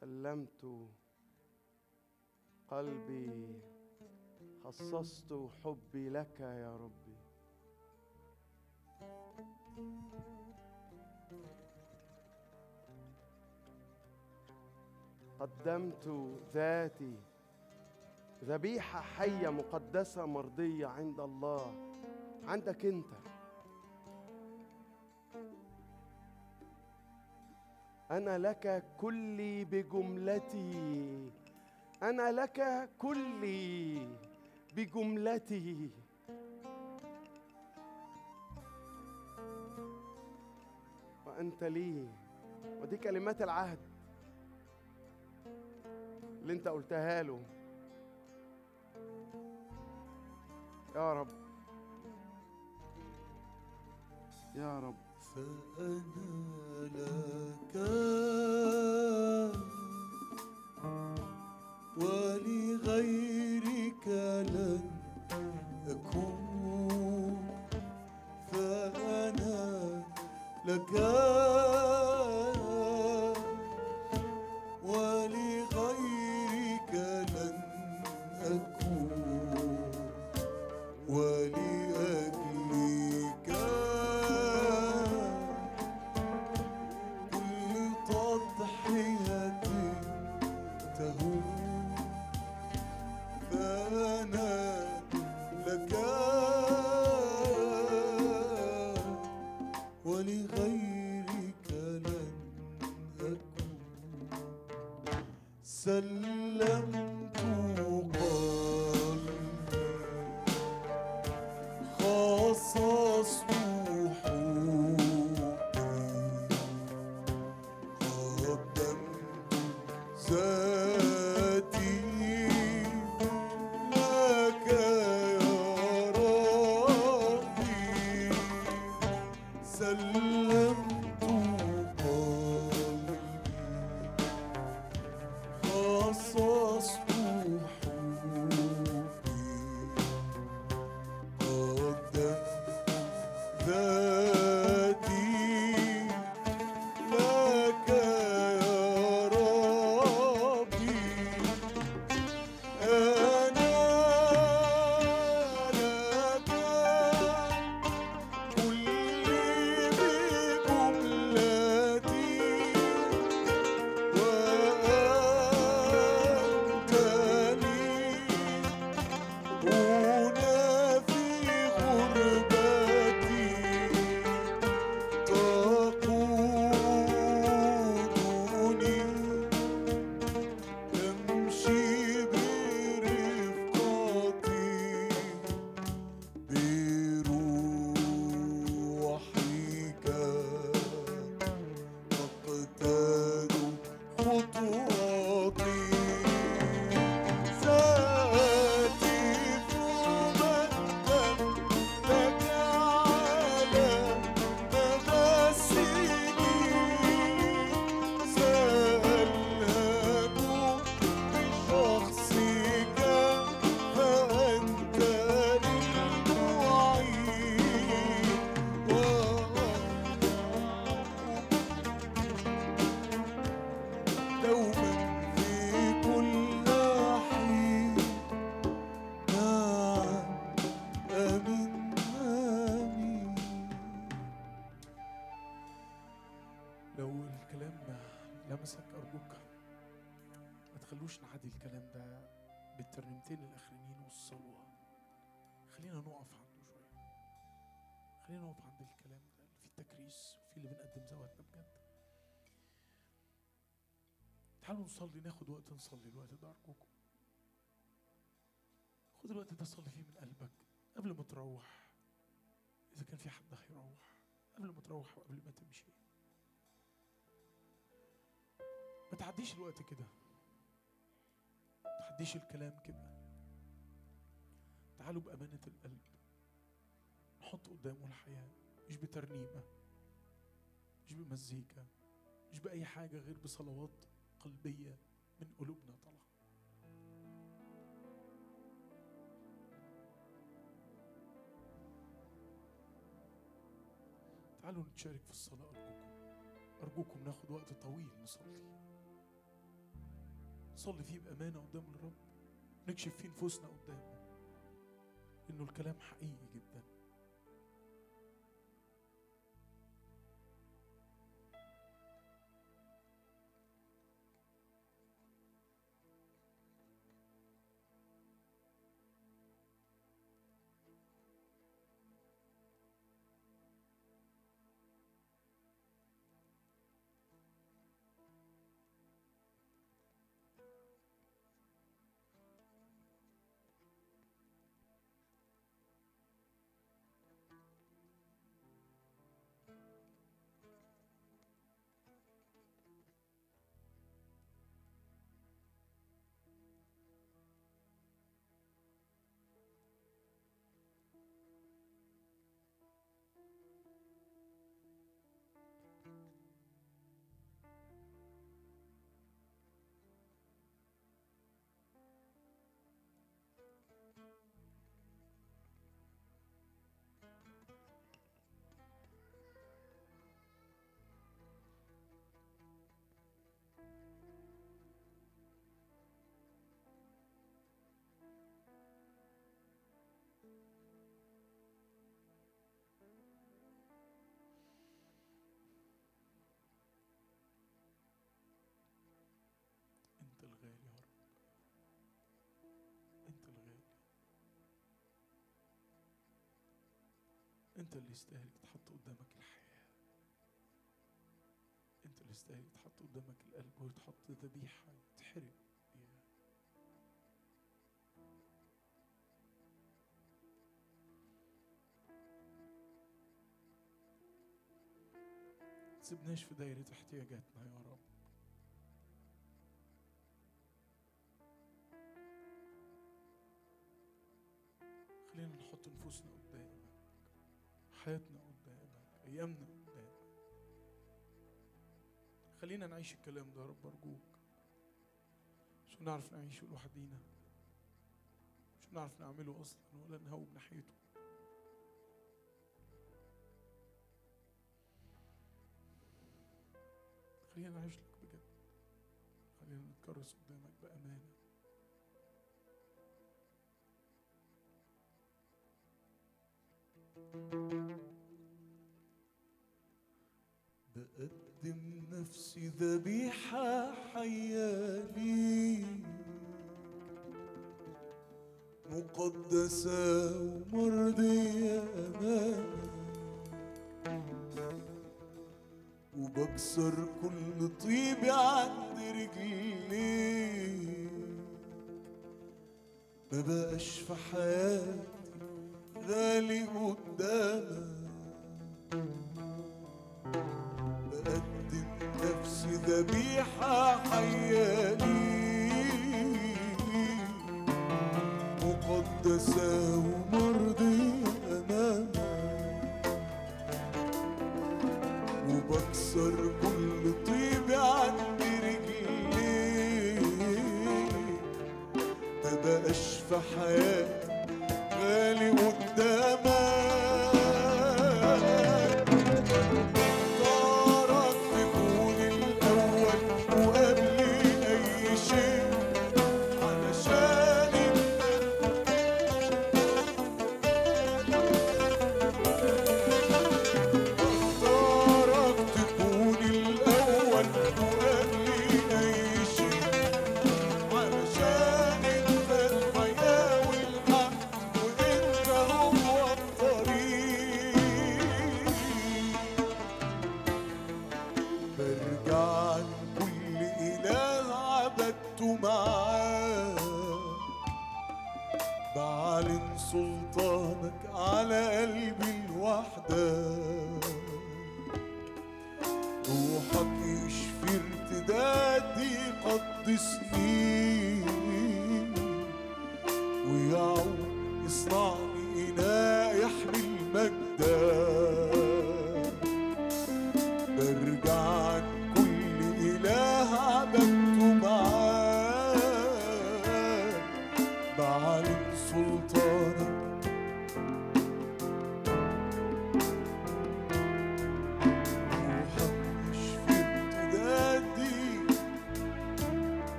سلمت قلبي خصصت حبي لك يا ربي. قدمت ذاتي ذبيحة حية مقدسة مرضية عند الله. عندك أنت أنا لك كلي بجملتي. أنا لك كلي بجملتي. وأنت لي. ودي كلمات العهد اللي أنت قلتها له. يا رب. يا رب. فأنا لك ولغيرك لن أكون. فأنا لك ما تخلوش نعدي الكلام ده بالترنيمتين الأخرانيين والصلوة. خلينا نقف عنده شوية. خلينا نقف عند الكلام ده في التكريس وفي اللي بنقدم زواتنا بجد. تعالوا نصلي ناخد وقت نصلي الوقت ده أرجوكم. خد الوقت ده صلي فيه من قلبك قبل ما تروح إذا كان في حد هيروح قبل ما تروح وقبل ما تمشي. ما تعديش الوقت كده. ما تعديش الكلام كده تعالوا بأمانة القلب. نحط قدامه الحياة. مش بترنيمة. مش بمزيكا. مش بأي حاجة غير بصلوات قلبية من قلوبنا طالعة. تعالوا نتشارك في الصلاة أرجوكم. أرجوكم ناخد وقت طويل نصلي. نصلي فيه بأمانة قدام الرب نكشف فيه نفوسنا قدامه إنه الكلام حقيقي جدا. انت اللي يستاهل يتحط قدامك الحياة. انت اللي يستاهل يتحط قدامك القلب ويتحط ذبيحة يتحرق بيها تسيبناش في دايرة احتياجاتنا يا رب. خلينا نحط نفوسنا قدامك حياتنا قدامك أيامنا قدامك خلينا نعيش الكلام ده يا رب أرجوك. مش هنعرف نعيشه لوحدينا. مش هنعرف نعمله أصلا ولا نهوب ناحيته. خلينا نعيش لك بجد. خلينا نتكرس قدامك بأمانة. بقدم نفسي ذبيحة حية ليك مقدسة ومرضية أمامك وبكسر كل طيبي عند رجليك ما بقاش في حياتي غالي قدامك ذبيحة حية ليك مقدسة ومرضية أمامك وبكسر كل طيب عند رجليك ما بقاش في حياتي غالي قدامك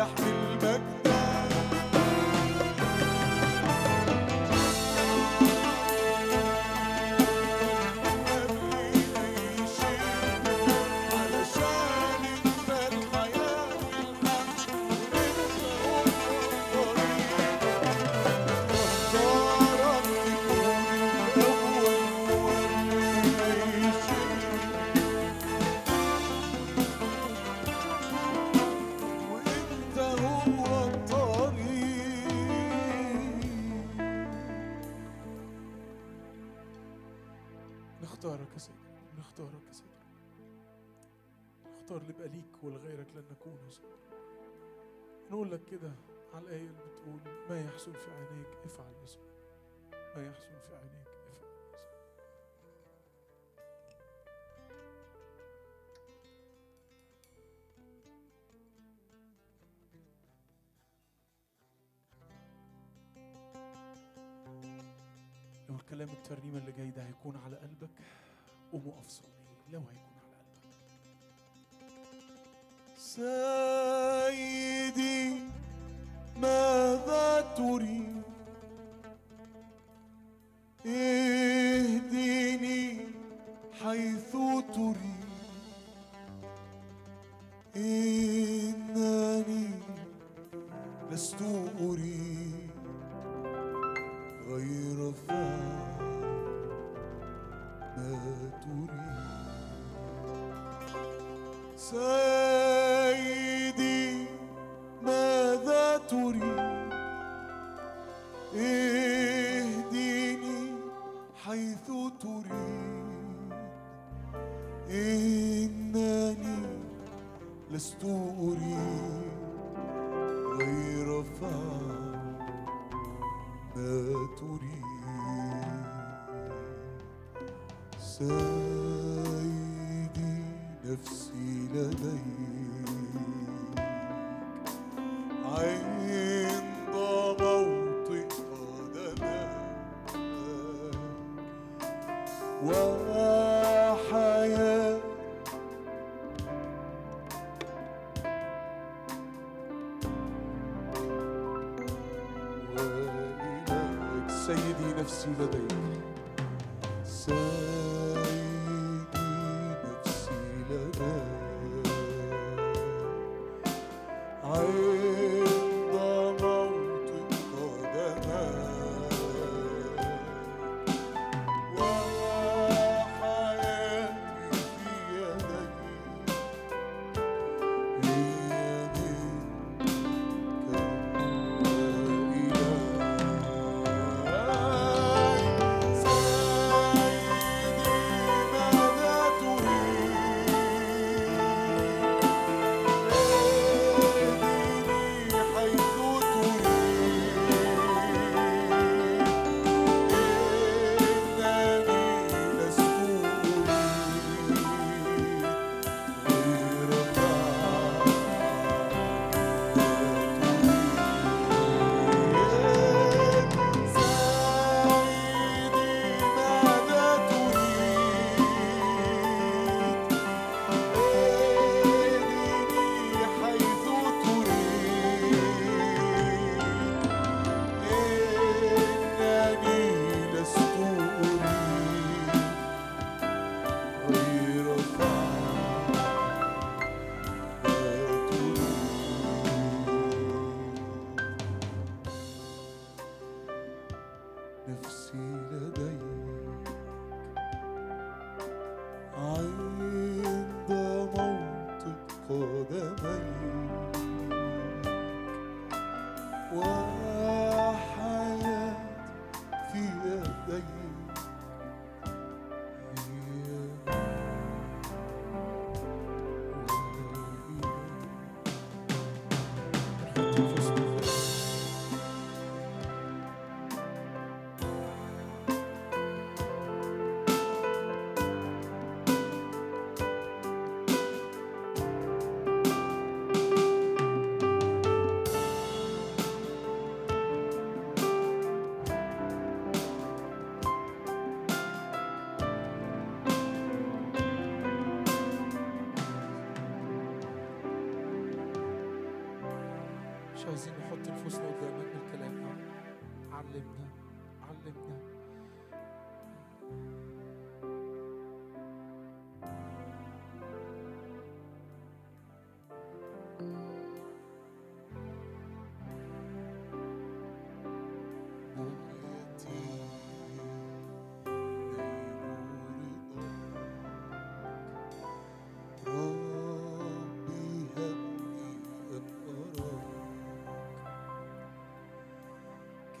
إناء الترنيمة اللي جاي ده هيكون على قلبك. قوم وقف لو هيكون على قلبك. سيدي ماذا تريد؟ اهدني حيث تريد. إنني لست أريد غير فعل سيدي ماذا تريد؟ اهدني حيث تريد. إنني لست أريد غير فعل ما تريد. نفسي لديك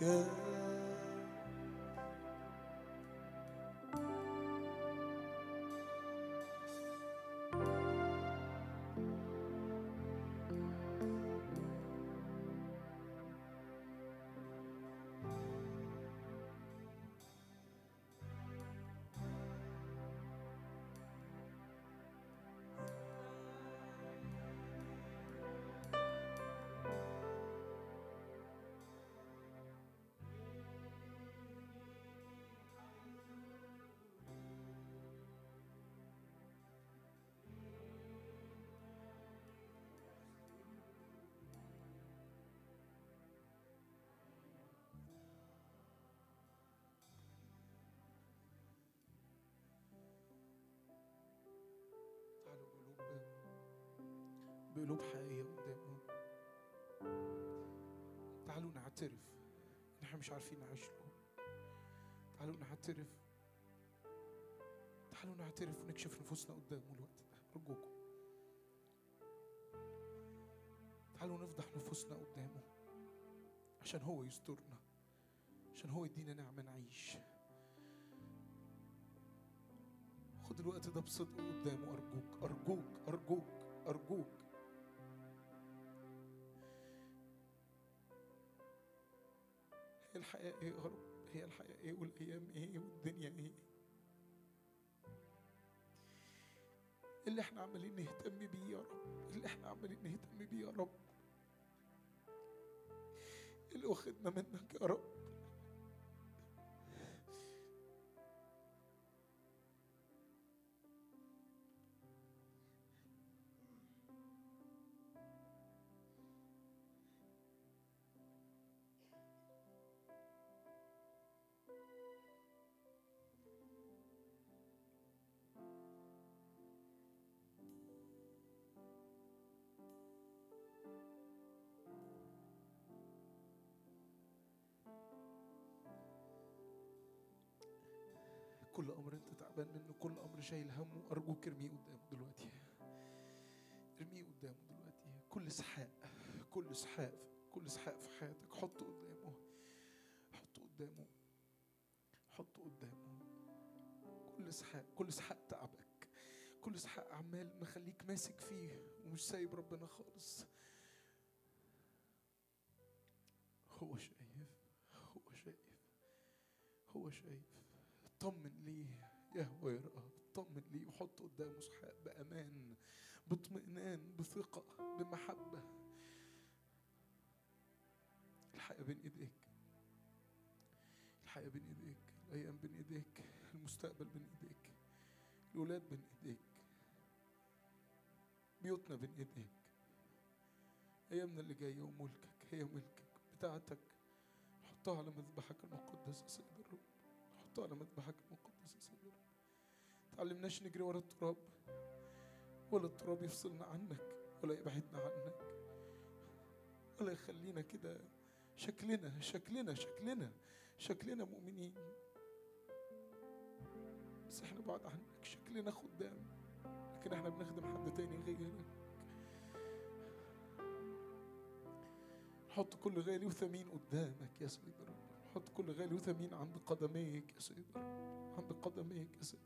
كان بقلوب حقيقية قدامه تعالوا نعترف. ان إحنا مش عارفين نعيش له تعالوا نعترف. تعالوا نعترف ونكشف نفوسنا قدامه الوقت ده. ارجوكم تعالوا نفضح نفوسنا قدامه عشان هو يسترنا. عشان هو يدينا نعمة نعيش. خد الوقت ده بصدق قدامه. أرجوك. أرجوك. أرجوك. أرجوك. هي الحياة إيه يا رب هي الحياة إيه والأيام إيه والدنيا إيه اللي إحنا عمالين نهتم بيه يا رب اللي إحنا عمالين نهتم بيه يا رب. اللي واخدنا منك يا رب. تعبان منه كل أمر شايل همه أرجوك ارميه قدامه دلوقتي. ارميه قدامه دلوقتي. كل إسحاق كل إسحاق كل إسحاق في حياتك حطه قدامه. حطه قدامه. حطه قدامه. كل إسحاق كل إسحاق تعبك. كل إسحاق عمال مخليك ماسك فيه ومش سايب ربنا خالص. هو شايف هو شايف هو شايف. اطمن ليه؟ يهوى يراه اطمن ليه وحط قدامه اسحاق بأمان باطمئنان بثقة بمحبة. الحياة بين إيديك. الحياة بين إيديك. الأيام بين إيديك. المستقبل بين إيديك. الولاد بين إيديك. بيوتنا بين إيديك. أيامنا اللي جاية وملكك. هي ملكك. بتاعتك. حطها على مذبحك المقدس يا سيد الرب. حطها على مذبحك المقدس يا سيد تعلمناش نجري ورا التراب. ولا التراب يفصلنا عنك ولا يبعدنا عنك. ولا يخلينا كده. شكلنا شكلنا شكلنا شكلنا مؤمنين. بس إحنا بعد عنك شكلنا خدام. لكن إحنا بنخدم حد تاني غيرك. حط كل غالي وثمين قدامك يا سيد الرب حط كل غالي وثمين عند قدميك يا سيد الرب عند قدميك يا سيد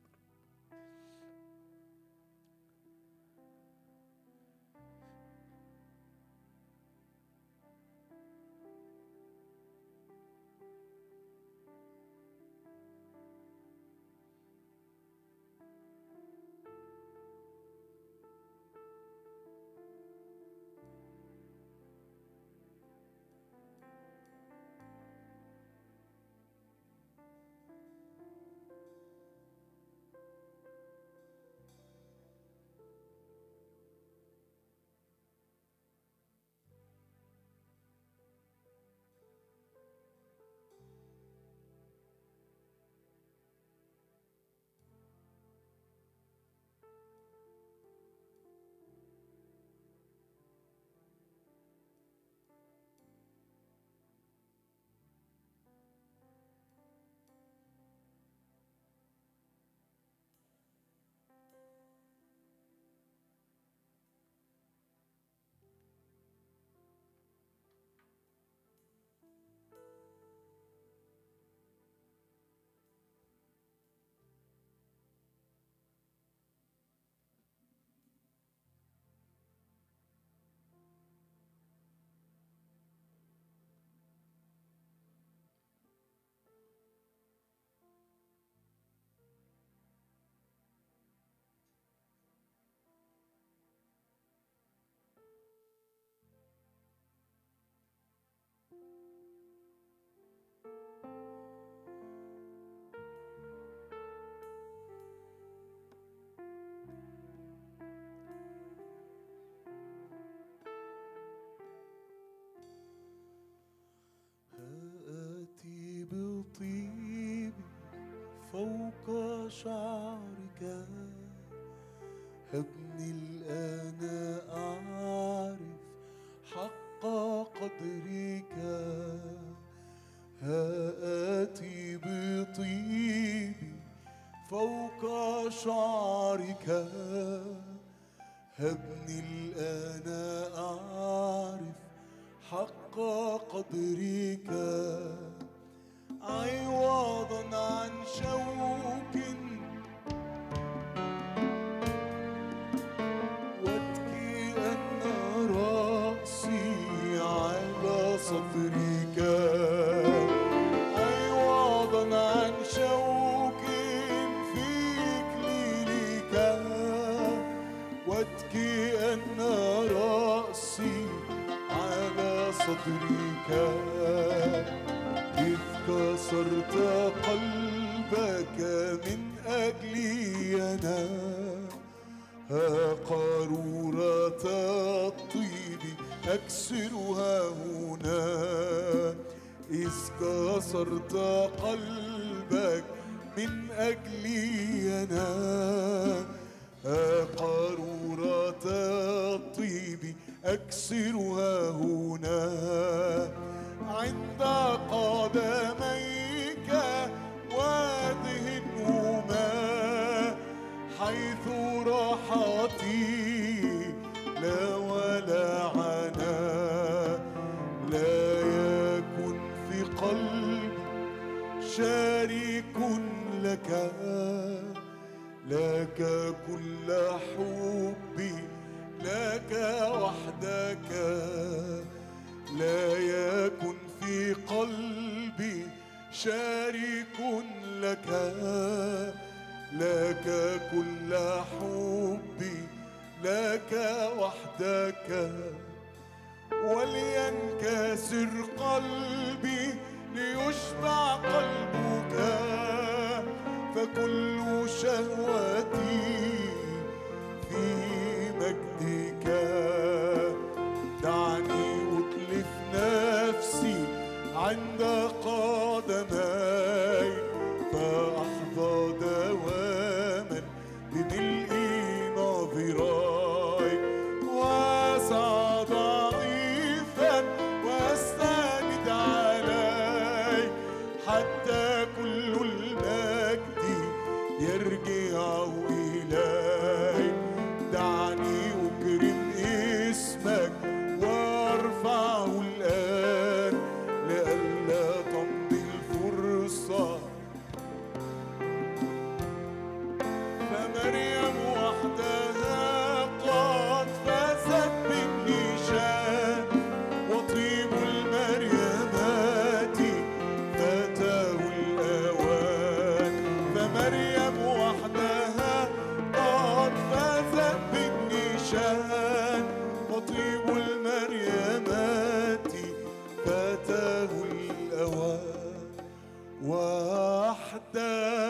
كسرت قلبك من أجلي أنا. ها قارورة الطيب أكسرها هنا. إذ كسرت قلبك من أجلي أنا. ها قارورة الطيب أكسرها هنا. عند قدميك وادهنهما حيث راحتي لا ولا عنا. لا يكن في قلب شريك لك لك كل حبي لك وحدك. لا يكن في قلبي شارك لك لك كل حبي لك وحدك. ولينكسر قلبي ليشبع قلبك فكل شهوتي في مجدك. عند the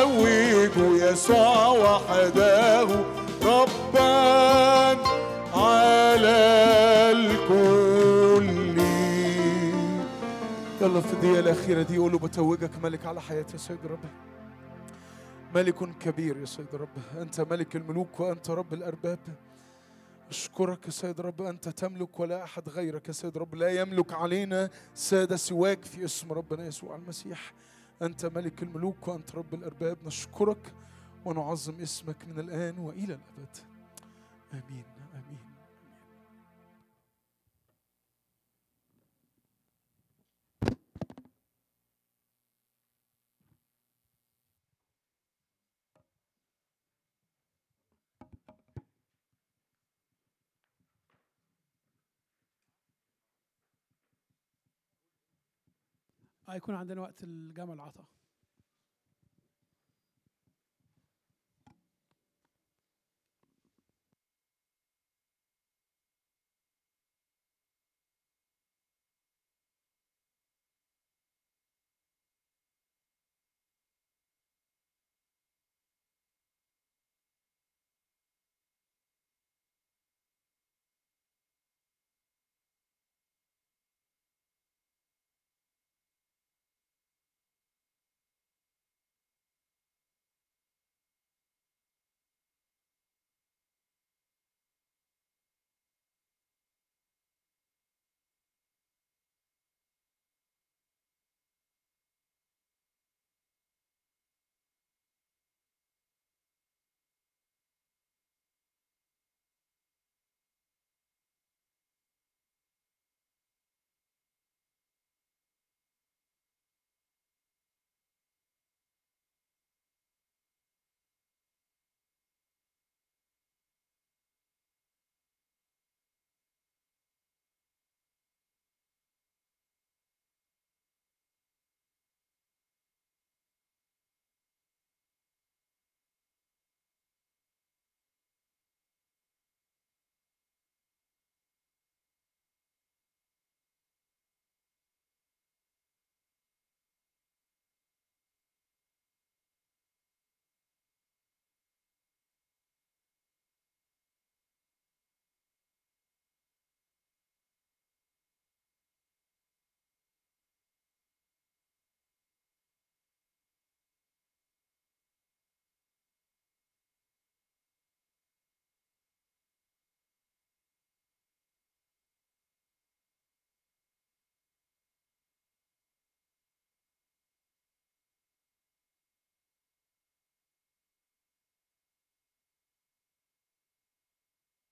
يروج يسوع وحده. ربا على الكل. يلا في الدقيقة الأخيرة دي قولوا بتوجك ملك على حياتي يا سيد رب. ملك كبير يا سيد رب. أنت ملك الملوك وأنت رب الأرباب. أشكرك يا سيد رب. أنت تملك ولا أحد غيرك يا سيد رب. لا يملك علينا سادة سواك في اسم ربنا يسوع المسيح. أنت ملك الملوك وأنت رب الأرباب نشكرك ونعظم اسمك من الآن وإلى الأبد. آمين. هيكون عندنا وقت الجمع العطاء